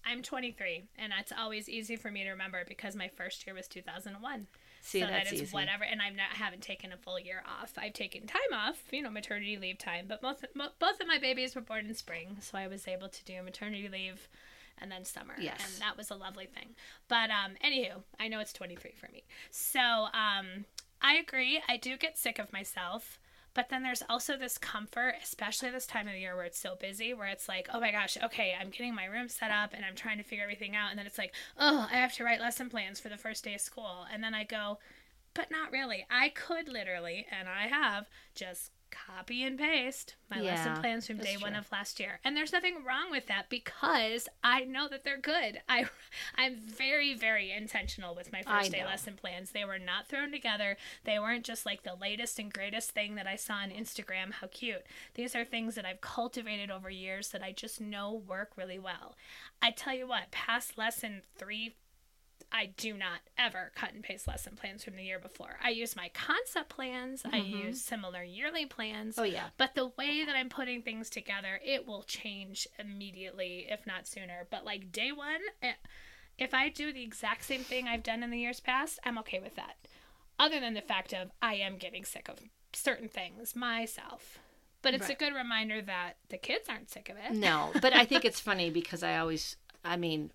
I'm 23, and it's always easy for me to remember because my first year was 2001. See, so that's that is easy. whatever, and I'm not haven't taken a full year off. I've taken time off, you know, maternity leave time. But both mo- both of my babies were born in spring, so I was able to do maternity leave and then summer, Yes. and that was a lovely thing. But um, anywho, I know it's 23 for me, so um, I agree. I do get sick of myself. But then there's also this comfort, especially this time of year where it's so busy, where it's like, oh my gosh, okay, I'm getting my room set up and I'm trying to figure everything out. And then it's like, oh, I have to write lesson plans for the first day of school. And then I go, but not really. I could literally, and I have, just copy and paste my lesson plans from day one of last year. And there's nothing wrong with that because I know that they're good. I I'm very very intentional with my first day lesson plans. They were not thrown together. They weren't just like the latest and greatest thing that I saw on Instagram. How cute. These are things that I've cultivated over years that I just know work really well. I tell you what, past lesson 3 I do not ever cut and paste lesson plans from the year before. I use my concept plans, I use similar yearly plans. Mm-hmm. Oh, yeah. But the way that I'm putting things together, it will change immediately, if not sooner. But like day one, eh, if I do the exact same thing I've done in the years past, I'm okay with that. Other than the fact of I am getting sick of certain things myself. But it's Right. a good reminder that the kids aren't sick of it. No, but I think it's funny because I always, I mean,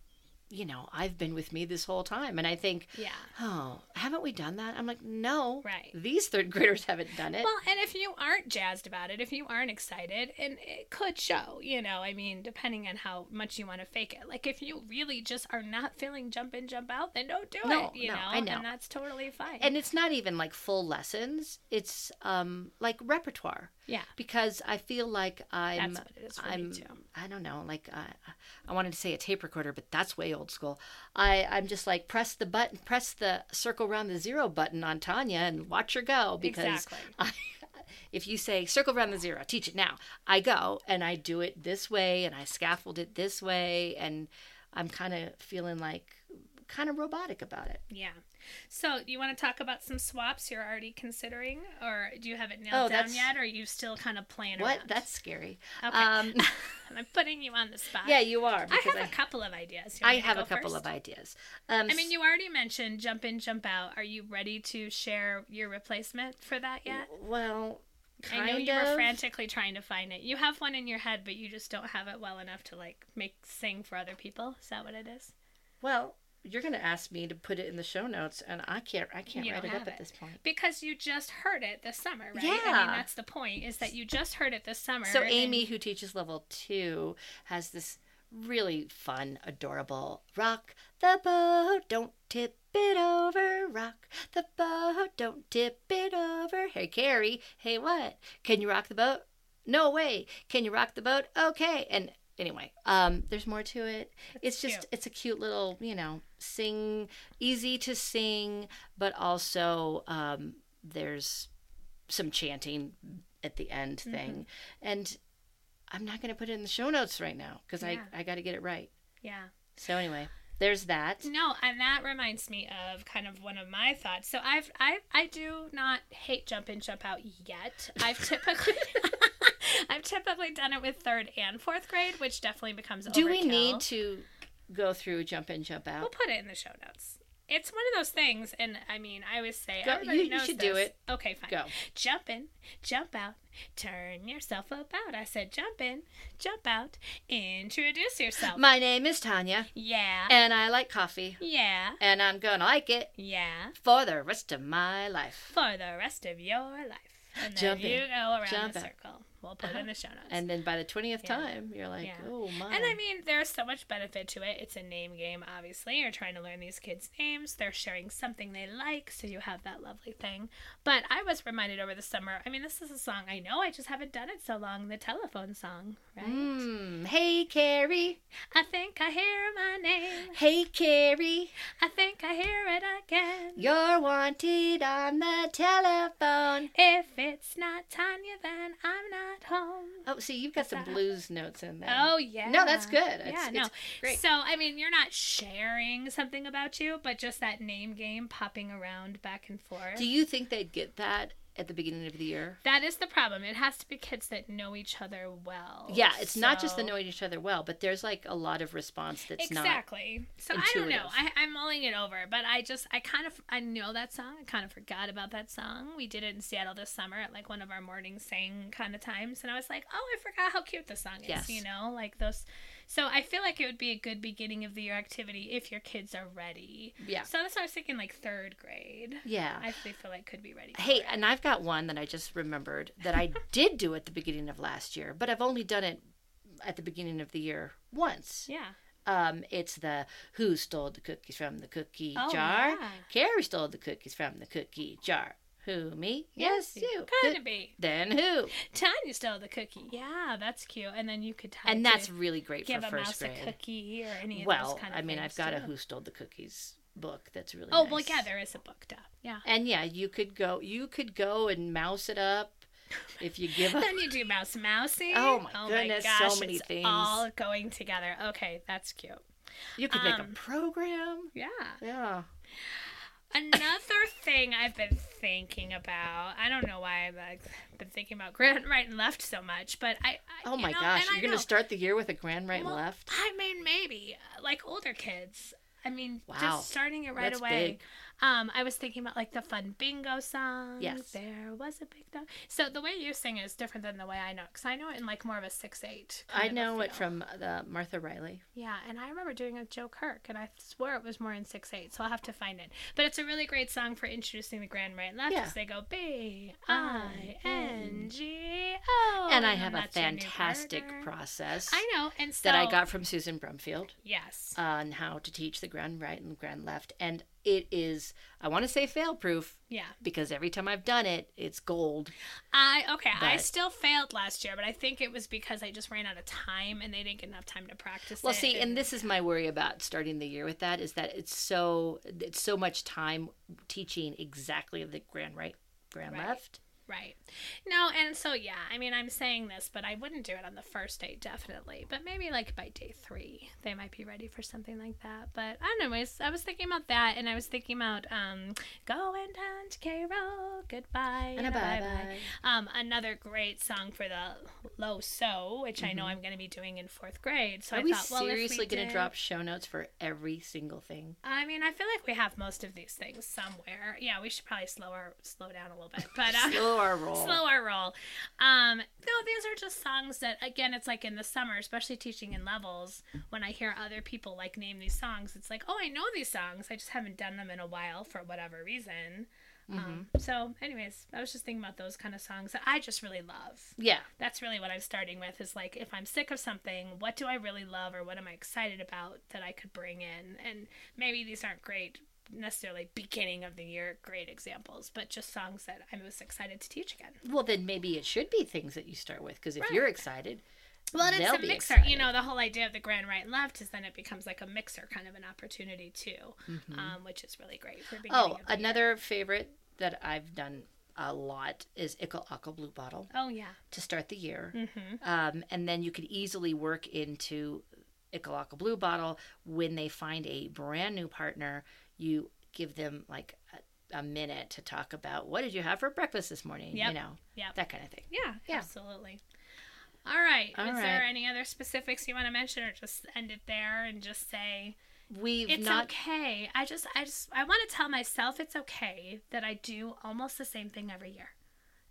you know, I've been with me this whole time, and I think, Yeah. oh, haven't we done that? I'm like, no, Right. These third graders haven't done it. Well, and if you aren't jazzed about it, if you aren't excited, and it could show, you know, I mean, depending on how much you want to fake it. Like if you really just are not feeling jump in, jump out, then don't do No, it. You no, know, I know. and that's totally fine. and it's not even like full lessons; it's um like repertoire. Yeah, because I feel like I'm That's what it is for me, I'm too. I don't know like I I wanted to say a tape recorder but that's way old school. I I'm just like press the button press the circle around the zero button on Tanya and watch her go because Exactly. I, if you say circle around the zero teach it now I go and I do it this way and I scaffold it this way and I'm kind of feeling like kind of robotic about it. yeah. So, you want to talk about some swaps you're already considering, or do you have it nailed Oh, down yet, or are you still kind of playing What? around? That's scary. Okay. Um, I'm putting you on the spot. yeah, you are. I have a couple of ideas. I want me to have a couple first? of ideas. Um, I mean, you already mentioned jump in, jump out. Are you ready to share your replacement for that yet? Well, I know you of. were frantically trying to find it. You have one in your head, but you just don't have it well enough to like make sing for other people. Is that what it is? Well, you're going to ask me to put it in the show notes, and I can't. I can't write it up have at this point. Because you just heard it this summer, right? yeah. I mean, that's the point. Is that you just heard it this summer. So and- Amy, who teaches level two, has this really fun, adorable rock the boat, don't tip it over, rock the boat, don't tip it over. Hey Carrie, hey what? Can you rock the boat? No way. Can you rock the boat? Okay. And anyway, um, there's more to it. it's just cute. it's a cute little, you know, sing, easy to sing, but also um, there's some chanting at the end Mm-hmm. thing, and I'm not going to put it in the show notes right now because Yeah. I I got to get it right. yeah. So anyway, there's that. No, and that reminds me of kind of one of my thoughts. So I've I I do not hate jump in jump out yet. I've typically I've typically done it with third and fourth grade, which definitely becomes Do we need to go through jump in, jump out? We'll put it in the show notes. It's one of those things, and I mean, I always say Go- everybody you- you should do it. Okay, fine. Go. Jump in, jump out, turn yourself about. I said, jump in, jump out, introduce yourself. My name is Tanya, yeah, and I like coffee, yeah, and I'm gonna like it yeah. for the rest of my life. For the rest of your life, and then Jump you in, go around jump the out. We'll put it in uh-huh. the show notes. And then by the twentieth Yeah. time, you're like, Yeah. oh my. And I mean, there's so much benefit to it. It's a name game, obviously. You're trying to learn these kids' names. They're sharing something they like, so you have that lovely thing. But I was reminded over the summer. I mean, this is a song I know. I just haven't done it so long. The telephone song, right? Mm, hey Carrie, I think I hear my name. hey Carrie, I think I hear it again. you're wanted on the telephone. If it's not Tanya, then I'm not home. Oh, see, you've got some blues notes in there. Oh yeah. No, that's good. Yeah, no. it's great. So I mean, you're not sharing something about you, but just that name game popping around back and forth. Do you think they'd get that at the beginning of the year. That is the problem. It has to be kids that know each other well. Yeah, it's not just the So- knowing each other well, but there's like a lot of response that's not. exactly. So I don't know. I, I'm mulling it over, but I just I kind of I know that song. I kind of forgot about that song. We did it in Seattle this summer at like one of our morning sing kind of times, and I was like, oh, I forgot how cute the song is. Yes. You know, like those. So I feel like it would be a good beginning of the year activity if your kids are ready. Yeah. So that's why I was thinking like third grade. Yeah. I actually feel like could be ready. Hey, it. and I've got one that I just remembered that I did do at the beginning of last year, but I've only done it at the beginning of the year once. yeah. Um, it's the who stole the cookies from the cookie Oh, jar. yeah. Carrie stole the cookies from the cookie jar. Who me? Yes, you. Could Th- be. Then who? Tanya stole the cookie. Yeah, that's cute. And then you could tell. And to that's really great for give a first mouse grade. a cookie or any of Well, those kind of I mean, I've got a who stole the cookies book that's really Oh nice. well, yeah, there is a book duh. Yeah. And yeah, you could go. You could go and mouse it up if you give a then you do mouse mousing. Oh my goodness, so gosh, many it's things. all going together. Okay, that's cute. You could make a Um, program. Yeah. Yeah. Another thing I've been thinking about. I don't know why I've like, been thinking about grand right and left so much, but I. I Oh you my know, gosh, you're going to start the year with a grand right Well, and left? I mean, maybe like older kids. I mean, Wow. just starting it right That's away. big. Um, I was thinking about like the fun bingo song. Yes. There was a big dog. So the way you sing it is different than the way I know, because I know it in like more of a six eight. I know it from the Martha Riley. Yeah, and I remember doing it with Joe Kirk, and I swear it was more in six eight. So I'll have to find it. But it's a really great song for introducing the grand right and left. Yeah. They go B I N G O, and I have a your new fantastic process I know, and so that I got from Susan Brumfield Yes. on how to teach the grand right and grand left. And it is, I want to say fail proof Yeah. because every time I've done it, it's gold. I okay. I still failed last year, but I think it was because I just ran out of time and they didn't get enough time to practice. Well, it, see, and this is my worry about starting the year with that is that it's so it's so much time teaching exactly the grand right, grand Right. left. Right. No, and so yeah, I mean, I'm saying this, but I wouldn't do it on the first day, definitely. But maybe like by day three, they might be ready for something like that. But anyways, I was thinking about that, and I was thinking about um, going down to Cairo, goodbye And a bye bye-bye. Um, another great song for the low so, which I know I'm going to be doing in fourth grade. So Mm-hmm. Are I we thought, well, seriously we going to drop show notes for every single thing? I mean, I feel like we have most of these things somewhere. Yeah, we should probably slow our slow down a little bit, but um, Slow our roll. slow our roll. Um, no, these are just songs that again, it's like in the summer, especially teaching in levels. When I hear other people like name these songs, it's like, oh, I know these songs. I just haven't done them in a while for whatever reason. Mm-hmm. Um, so, anyways, I was just thinking about those kind of songs that I just really love Yeah. that's really what I'm starting with is like if I'm sick of something, what do I really love or what am I excited about that I could bring in? And maybe these aren't great necessarily beginning of the year great examples, but just songs that I was excited to teach again. Well, then maybe it should be things that you start with because if Right. you're excited, Well, it's a mixer. excited. You know, the whole idea of the grand right and left is then it becomes like a mixer kind of an opportunity too, um, which is really great for beginning Oh, the year. another favorite that I've done a lot is Ickle Ockle Blue Bottle Oh yeah. to start the year. Mm-hmm. Um, and then you could easily work into Ickle Ockle Blue Bottle when they find a brand new partner. You give them like a, a minute to talk about what did you have for breakfast this morning? You know, Yep. that kind of thing. Yeah, Yeah. absolutely. All right. All Is there any other specifics you want to mention, or just end it there and just say We've it's not. okay? I just, I just, I want to tell myself it's okay that I do almost the same thing every year,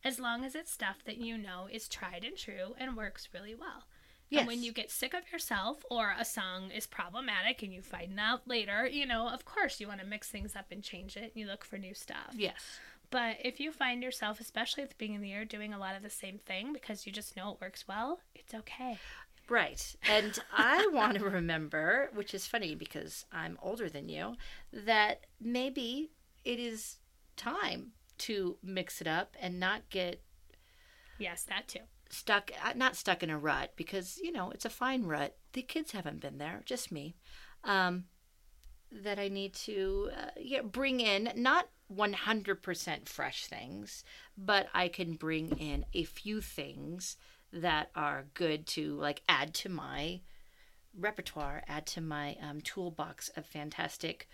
as long as it's stuff that you know is tried and true and works really well. Yes. And when you get sick of yourself or a song is problematic and you find out later, you know, of course you want to mix things up and change it and you look for new stuff. Yes. But if you find yourself, especially at the beginning of the year, doing a lot of the same thing because you just know it works well, it's okay. Right. And I want to remember, which is funny because I'm older than you, that maybe it is time to mix it up and not get Yes, that too. Stuck uh, not stuck in a rut because you know it's a fine rut. The kids haven't been there just me um that i need to uh, yeah, bring in not 100% fresh things but i can bring in a few things that are good to like add to my repertoire add to my um, toolbox of fantastic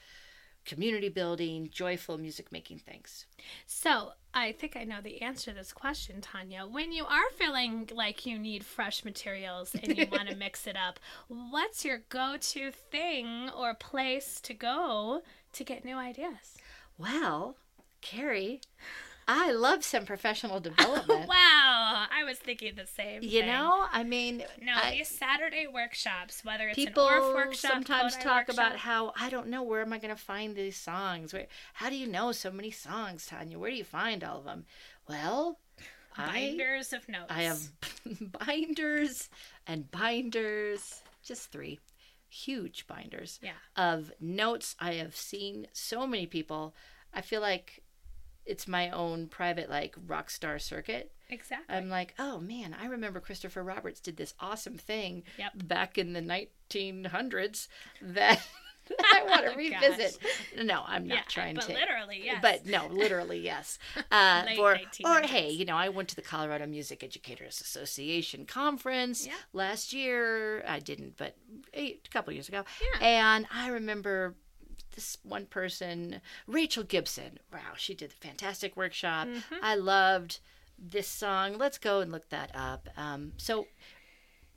community building, joyful music making things. So, I think I know the answer to this question, Tanya. When you are feeling like you need fresh materials and you want to mix it up, what's your go to thing or place to go to get new ideas? Well, Carrie, I love some professional development. wow, I was thinking the same. You thing. know, I mean, no, I, these Saturday workshops, whether it's people an Orff workshop, sometimes Kodály talk about how I don't know where am I going to find these songs. Where, how do you know so many songs, Tanya? Where do you find all of them? Well, I binders of notes. I have binders and binders, just three huge binders Yeah. of notes. I have seen so many people. I feel like it's my own private like rock star circuit. Exactly. I'm like, oh man, I remember Christopher Roberts did this awesome thing Yep. back in the 1900s that I want to Oh, revisit. No, I'm not yeah, trying but to. But literally, yes. But no, literally, yes. Uh, or, or hey, you know, I went to the Colorado Music Educators Association conference Yeah. last year. I didn't, but a, a couple years ago. Yeah. And I remember this one person, Rachel Gibson. Wow, she did a fantastic workshop. Mm-hmm. I loved this song. Let's go and look that up. Um, so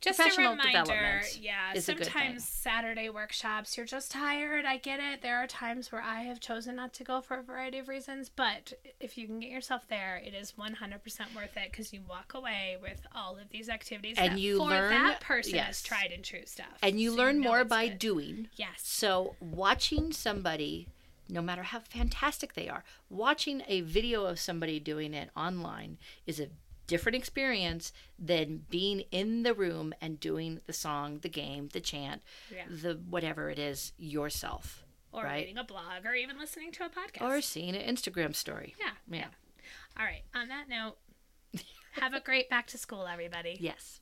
just a reminder, development yeah. is a good Sometimes Saturday workshops, you're just tired. I get it. There are times where I have chosen not to go for a variety of reasons, but if you can get yourself there, it is 100% worth it because you walk away with all of these activities And you for learn- that person yes. is tried and true stuff. and you So learn know more by good. doing. Yes. So, watching somebody, no matter how fantastic they are, watching a video of somebody doing it online is a different experience than being in the room and doing the song, the game, the chant, Yeah. the whatever it is yourself, Or right? reading a blog or even listening to a podcast. Or seeing an Instagram story. yeah. Yeah. All right. On that note, have a great back to school, everybody. Yes.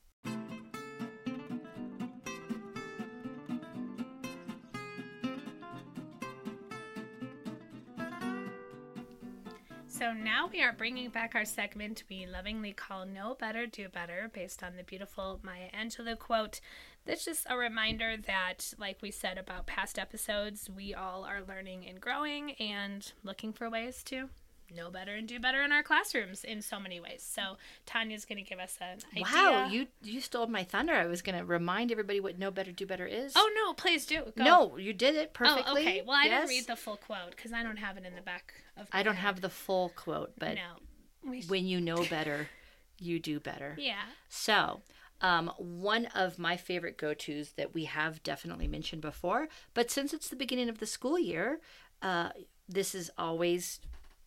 So now we are bringing back our segment we lovingly call Know Better, Do Better, based on the beautiful Maya Angelou quote. That's just a reminder that, like we said about past episodes, we all are learning and growing and looking for ways to know better and do better in our classrooms in so many ways. So Tanya's going to give us an idea. Wow, you you stole my thunder. I was going to remind everybody what know better do better is. Oh no! Please do. Go. no, you did it perfectly. Oh, okay. Well, I Yes. didn't read the full quote because I don't have it in the back of. my I don't head. have the full quote, but No. When you know better, you do better. yeah. So, um, one of my favorite go tos that we have definitely mentioned before, but since it's the beginning of the school year, uh, this is always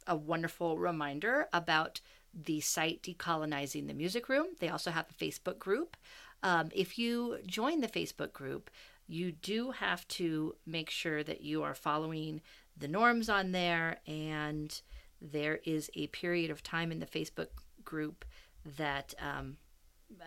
a wonderful reminder about the site Decolonizing the Music Room. They also have a Facebook group. Um, if you join the Facebook group, you do have to make sure that you are following the norms on there and there is a period of time in the Facebook group that um,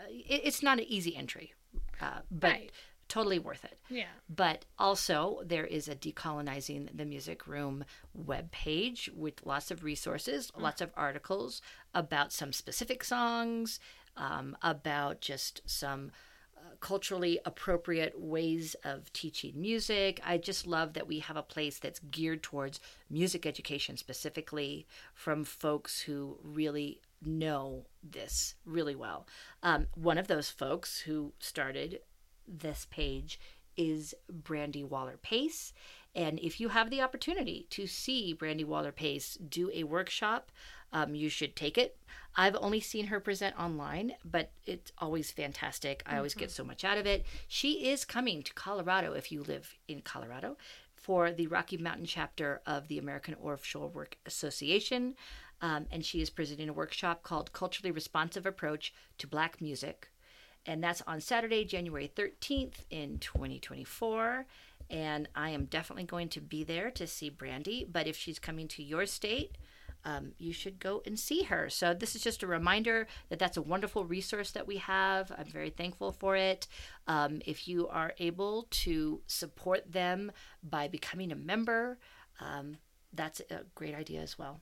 it, it's not an easy entry, uh, but Right. Totally worth it. Yeah. But also, there is a Decolonizing the Music Room webpage with lots of resources, lots of articles about some specific songs, um, about just some uh, culturally appropriate ways of teaching music. I just love that we have a place that's geared towards music education specifically from folks who really know this really well. Um, one of those folks who started this page is Brandi Waller-Pace. And if you have the opportunity to see Brandi Waller-Pace do a workshop, um, you should take it. I've only seen her present online, but it's always fantastic. I always get so much out of it. She is coming to Colorado if you live in Colorado for the Rocky Mountain chapter of the American Orff-Schulwerk Association. Um, and she is presenting a workshop called Culturally Responsive Approach to Black Music and that's on Saturday, January 13th in 2024. And I am definitely going to be there to see Brandi. But if she's coming to your state, um, you should go and see her. So, this is just a reminder that that's a wonderful resource that we have. I'm very thankful for it. Um, if you are able to support them by becoming a member, um, that's a great idea as well.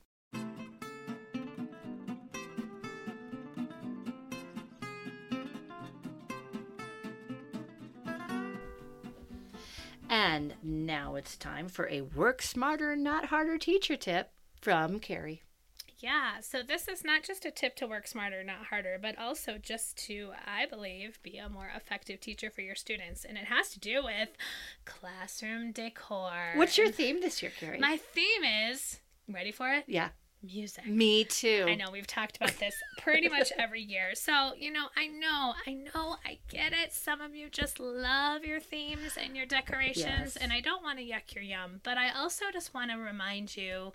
And now it's time for a work smarter, not harder teacher tip from Carrie. Yeah, so this is not just a tip to work smarter, not harder, but also just to, I believe, be a more effective teacher for your students. And it has to do with classroom decor. What's your theme this year, Carrie? My theme is ready for it? yeah, Music. me too. I know we've talked about this pretty much every year. So, you know, I know, I know, I get it. Some of you just love your themes and your decorations, Yes. and I don't want to yuck your yum, but I also just want to remind you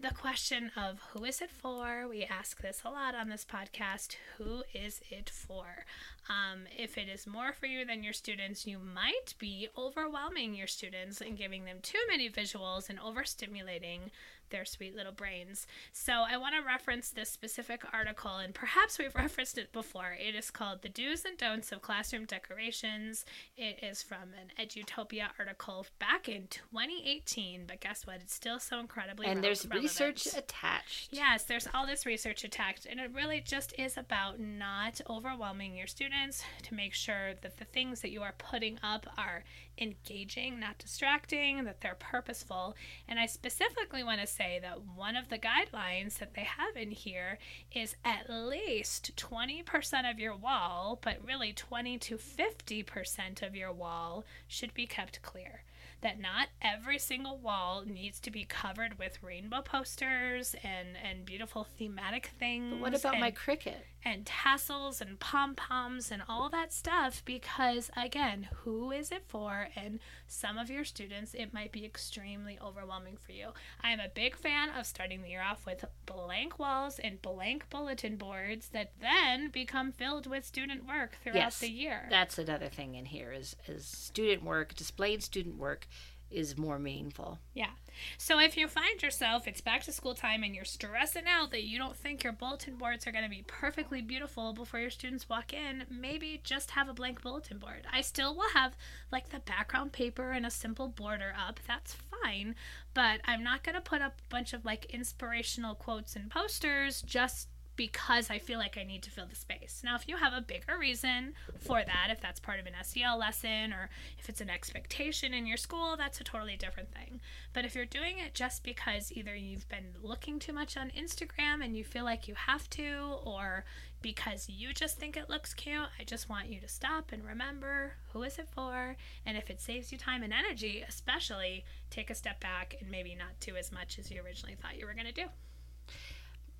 the question of who is it for? We ask this a lot on this podcast. Who is it for? Um, if it is more for you than your students, you might be overwhelming your students and giving them too many visuals and overstimulating their sweet little brains. So I want to reference this specific article, and perhaps we've referenced it before. It is called The Do's and Don'ts of Classroom Decorations. It is from an Edutopia article back in 2018, but guess what? It's still so incredibly and there's relevant. research attached. Yes, there's all this research attached, and it really just is about not overwhelming your students to make sure that the things that you are putting up are engaging, not distracting, that they're purposeful. And I specifically want to say that one of the guidelines that they have in here is at least 20% of your wall, but really 20 to 50% of your wall should be kept clear that not every single wall needs to be covered with rainbow posters and and beautiful thematic things. But what about and, my Cricut? And tassels and pom poms and all that stuff? Because again, who is it for? And some of your students, it might be extremely overwhelming for you. I am a big fan of starting the year off with blank walls and blank bulletin boards that then become filled with student work throughout Yes, the year. That's another thing in here is is student work, displaying student work is more meaningful. Yeah. So if you find yourself, it's back to school time and you're stressing out that you don't think your bulletin boards are going to be perfectly beautiful before your students walk in, maybe just have a blank bulletin board. I still will have like the background paper and a simple border up. That's fine. But I'm not going to put up a bunch of like inspirational quotes and posters just because I feel like I need to fill the space. Now, if you have a bigger reason for that, if that's part of an SEL lesson or if it's an expectation in your school, that's a totally different thing. But if you're doing it just because either you've been looking too much on Instagram and you feel like you have to, or because you just think it looks cute, I just want you to stop and remember who is it for? And if it saves you time and energy, especially take a step back and maybe not do as much as you originally thought you were going to do.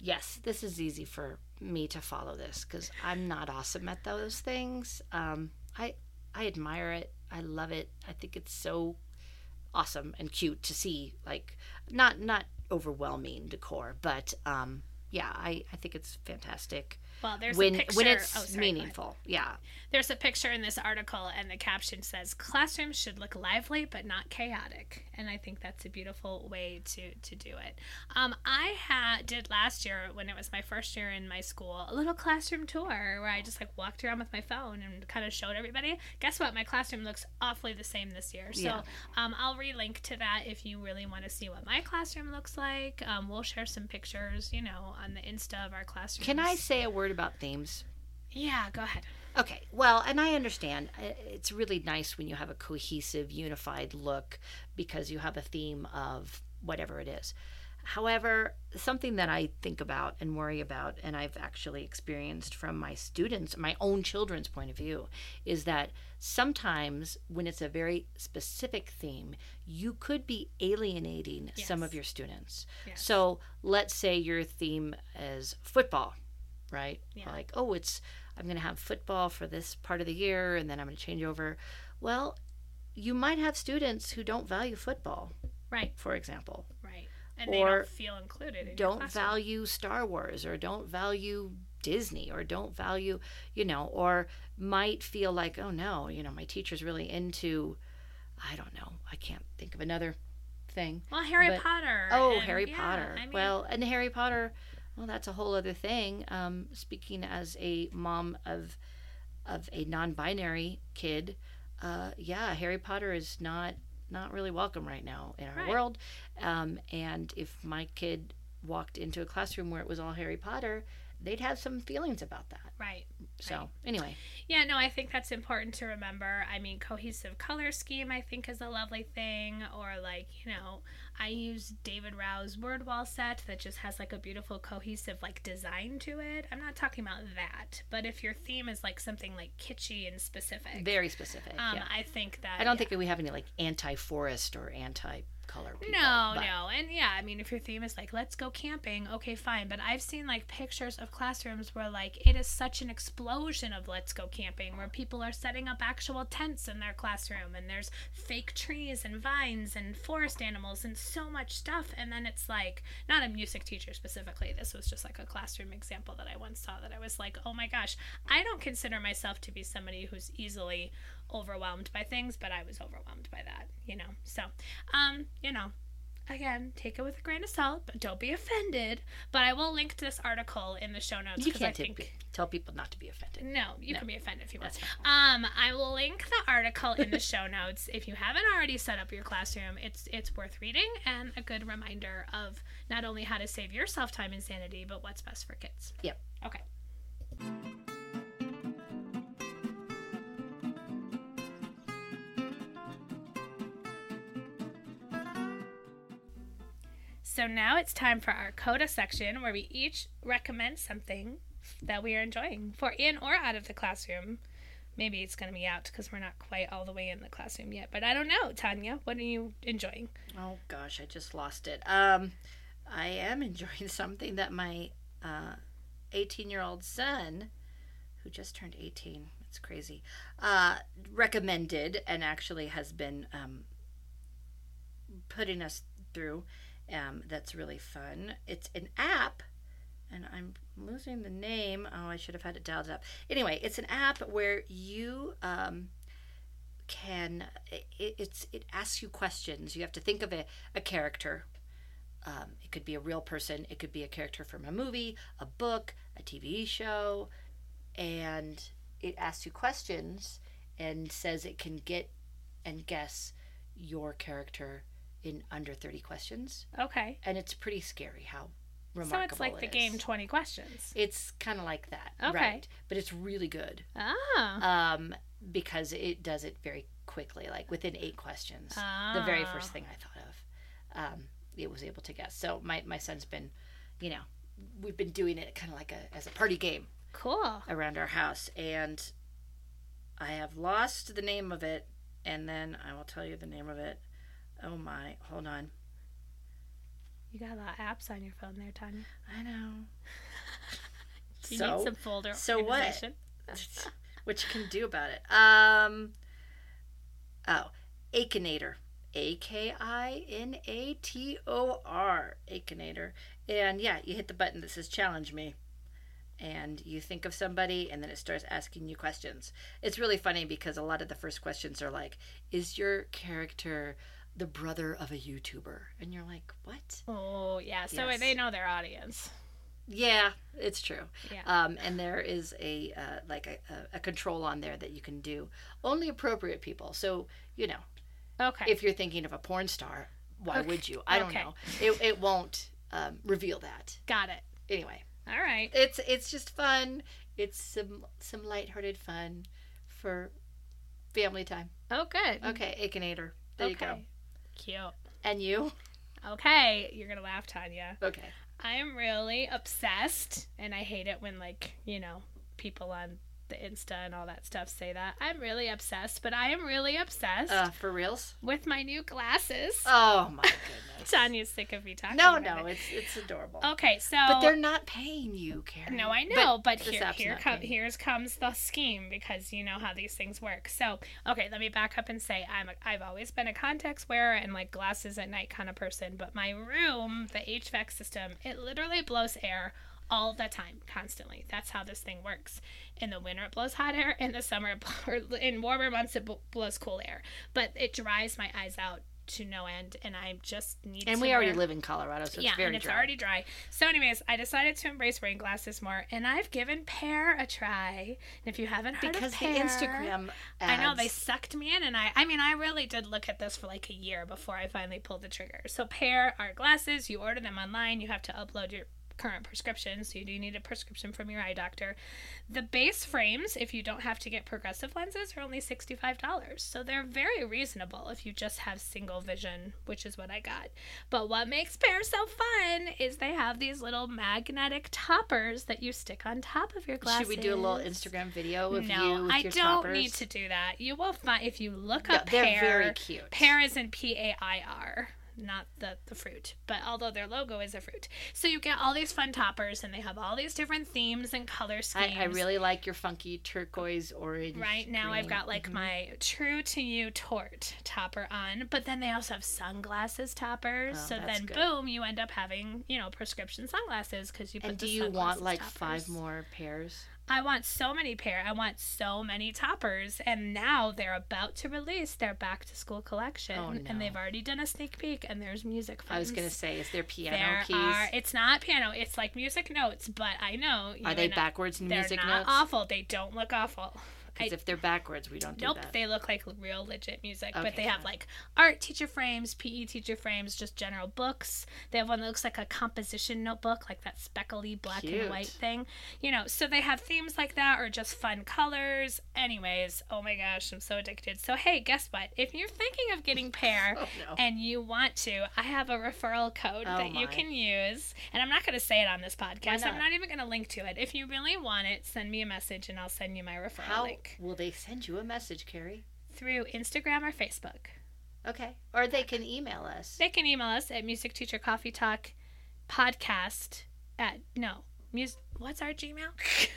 Yes, this is easy for me to follow this because I'm not awesome at those things. Um, I I admire it. I love it. I think it's so awesome and cute to see. Like not not overwhelming decor, but um, yeah, I I think it's fantastic Well, there's when a picture. when oh, it's sorry, meaningful. Yeah, There's a picture in this article, and the caption says, "Classrooms should look lively but not chaotic," and I think that's a beautiful way to to do it. Um, I had did last year when it was my first year in my school a little classroom tour where I just like walked around with my phone and kind of showed everybody. Guess what? My classroom looks awfully the same this year. So Yeah. um, I'll relink to that if you really want to see what my classroom looks like. Um, we'll share some pictures, you know, on the Insta of our classroom. can I say a word about themes? Yeah, go ahead. Okay, well, and I understand it's really nice when you have a cohesive, unified look because you have a theme of whatever it is. However, something that I think about and worry about, and I've actually experienced from my students, my own children's point of view, is that sometimes when it's a very specific theme, you could be alienating some of your students. Yes. So let's say your theme is football, right? Yeah. Like, oh, it's I'm going to have football for this part of the year and then I'm going to change over. Well, you might have students who don't value football, Right, for example. right. And they don't feel included in Don't value Star Wars or don't value Disney or don't value, you know, or might feel like, oh no, you know, my teacher's really into I don't know. I can't think of another thing. Well, Harry But- Potter. Oh, and- Harry yeah, Potter. I mean, well, and Harry Potter, well, that's a whole other thing. Um, speaking as a mom of of a non-binary kid, uh, yeah, Harry Potter is not not really welcome right now in our Right. world. Um, and if my kid walked into a classroom where it was all Harry Potter, they'd have some feelings about that. Right. So Right. anyway, Yeah, no, I think that's important to remember. I mean, cohesive color scheme, I think, is a lovely thing. Or, like, you know, I use David Rowe's word wall set that just has like a beautiful, cohesive, like, design to it. I'm not talking about that. But if your theme is like something like kitschy and specific, very specific. um, yeah. I think that. I don't yeah. think that we have any like anti-forest or anti-color people. No, but- no. And yeah, I mean, if your theme is like, let's go camping, okay, fine. But I've seen like pictures of classrooms where like it is such an explosion of let's go camping, where people are setting up actual tents in their classroom and there's fake trees and vines and forest animals and so much stuff. And then it's like, not a music teacher specifically, this was just like a classroom example that I once saw that I was like, oh my gosh, I don't consider myself to be somebody who's easily overwhelmed by things, but I was overwhelmed by that, you know? So, um, you know, again, take it with a grain of salt, but don't be offended. But I will link to this article in the show notes You because I can't think. take- tell people not to be offended. no, you No. can be offended if you want. Um, I will link the article in the show notes. If you haven't already set up your classroom, it's it's worth reading and a good reminder of not only how to save yourself time and sanity, but what's best for kids. Yep. Okay. So now it's time for our CODA section where we each recommend something that we are enjoying for in or out of the classroom. Maybe it's going to be out because we're not quite all the way in the classroom yet, but I don't know. Tanya, what are you enjoying? Oh gosh, I just lost it. Um, I am enjoying something that my uh, 18-year-old son, who just turned 18, it's crazy, uh, recommended and actually has been um, putting us through. Um, that's really fun. It's an app, and I'm losing the name. Oh, I should have had it dialed up. Anyway, it's an app where you um, can it, it's it asks you questions. You have to think of a, a character. Um, it could be a real person. It could be a character from a movie, a book, a TV show, and it asks you questions and says it can get and guess your character in under 30 questions Okay. and it's pretty scary how remarkable So it's like it the is. game 20 questions. it's kind of like that Okay. right but it's really good Ah. um because it does it very quickly like within eight questions Ah. the very Ah. first thing i thought of um it was able to guess so my my son's been you know we've been doing it kind of like a as a party game Cool. around our house and i have lost the name of it and then i will tell you the name of it oh my hold on You got a lot of apps on your phone there, Tanya. i know You so need some folder so what? organization. what you can do about it. Um, oh, Akinator. A K I N A T O R. Akinator. And yeah, you hit the button that says challenge me. And you think of somebody, and then it starts asking you questions. It's really funny because a lot of the first questions are like, Is your character the brother of a YouTuber? And you're like, What? Oh, yeah. So Yes. they know their audience. Yeah, it's true. Yeah. Um, and there is a uh, like a, a, control on there that you can do only appropriate people. So you know, Okay. if you're thinking of a porn star, why Okay. would you? I don't Okay. know. It, it won't um, reveal that. got it. Anyway, All right. it's it's just fun. It's some some lighthearted fun for family time. Oh, good. Okay, Akinator. There you go. Cute. And you? Okay. You're going to laugh, Tanya. Okay. I am really obsessed, and I hate it when, like, you know, people on the Insta and all that stuff say that. I'm really obsessed, but I am really obsessed Uh, for reals? with my new glasses. Oh my goodness. Tanya's sick of me talking no, no, it. it's it's adorable. Okay, so But they're not paying you, Carrie. No, I know, but, this here, here here's comes the scheme because you know how these things work. So, okay, let me back up and say I'm a, I've always been a contacts wearer and like glasses at night kind of person, but my room, the HVAC system, it literally blows air all the time, constantly. That's how this thing works. In the winter, it blows hot air. In the summer, it blow- or in warmer months, it blows cool air. But it dries my eyes out to no end, and I just need. And we already wear- live in Colorado, so it's yeah, very and it's dry. already dry. So, anyways, I decided to embrace wearing glasses more, and I've given Pair a try. And if you haven't heard because of the Pair, Instagram I know they sucked me in, and I, I mean, I really did look at this for like a year before I finally pulled the trigger. So, Pair are glasses. You order them online. You have to upload your current prescription, so you do need a prescription from your eye doctor. The base frames, if you don't have to get progressive lenses, are only $65. So they're very reasonable if you just have single vision, which is what I got. But what makes pairs so fun is they have these little magnetic toppers that you stick on top of your glasses. Should we do a little Instagram video of no, you with I don't toppers? need to do that. You will find if you look No, up they're Pair. very cute. Pair is in P A I R, not the the fruit, but although their logo is a fruit. So you get all these fun toppers, and they have all these different themes and color schemes. I, I really like your funky turquoise orange. Right now, I've got like Mhm. my True to You Tort topper on, but then they also have sunglasses toppers. Oh, so then, good. boom, you end up having you know prescription sunglasses because you put And do you want like toppers. five more pairs? I want so many pair. I want so many toppers. And now they're about to release their back to school collection. Oh, no. And they've already done a sneak peek and there's music I was gonna say, is there piano there keys? are it's not piano, it's like music notes, but I know Are they I- backwards They're music not notes? awful. They don't look awful. Because if they're backwards, we don't do Nope, that. they look like real legit music, but they have like art teacher frames, PE teacher frames, just general books. They have one that looks like a composition notebook, like that speckly black Cute. and white thing. You know, so they have themes like that or just fun colors. Anyways, oh my gosh, I'm so addicted. So hey, guess what? If you're thinking of getting Pair Oh no. and you want to, I have a referral code Oh, that you can use. And I'm not going to say it on this podcast. I'm not? not even going to link to it. If you really want it, send me a message and I'll send you my referral How link will they send you a message, Carrie? through Instagram or Facebook. Okay. Or they can email us. They can email us at Music Teacher Coffee Talk podcast at no music what's our Gmail?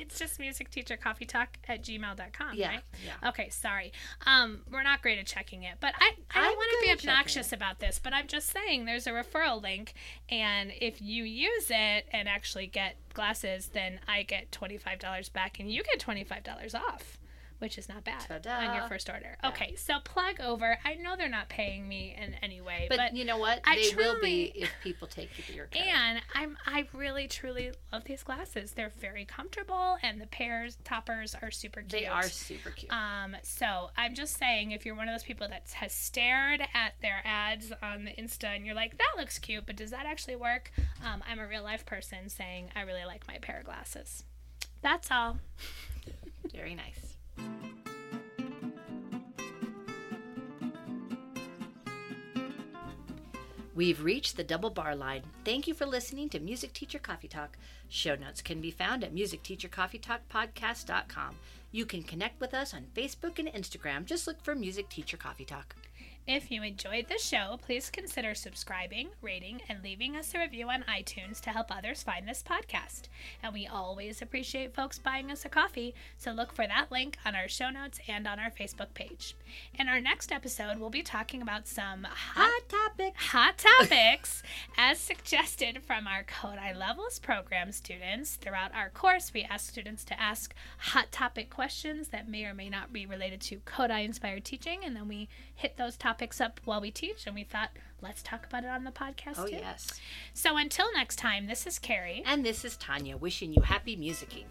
it's just Music Teacher Coffee Talk at gmail.com, Yeah. right? Yeah. Okay, sorry. Um, we're not great at checking it, but I, I don't want to be obnoxious about this, but I'm just saying there's a referral link, and if you use it and actually get glasses, then I get $25 back and you get $25 off, which is not bad on Ta-da. your first order. Yeah. Okay, so plug over. I know they're not paying me in any way, But, but you know what? I they will be if people take you to your card. and I'm I really truly love these glasses. They're very comfortable, and the pairs toppers are super cute. they are super cute. Um, so I'm just saying, if you're one of those people that has stared at their ads on the Insta and you're like, that looks cute, but does that actually work? Um, I'm a real life person saying I really like my pair of glasses. That's all. Very nice. We've reached the double bar line. Thank you for listening to Music Teacher Coffee Talk. Show notes can be found at musicteachercoffeetalkpodcast.com. You can connect with us on Facebook and Instagram. Just look for Music Teacher Coffee Talk. If you enjoyed the show, please consider subscribing, rating, and leaving us a review on iTunes to help others find this podcast. And we always appreciate folks buying us a coffee, so look for that link on our show notes and on our Facebook page. In our next episode, we'll be talking about some hot Hot topic. hot topics as suggested from our Kodály Levels program students. Throughout our course, we ask students to ask hot topic questions that may or may not be related to Kodály inspired teaching, and then we hit those topics up while we teach. And we thought, let's talk about it on the podcast Oh, too. yes. So until next time, this is Carrie. And this is Tanya wishing you happy musicking.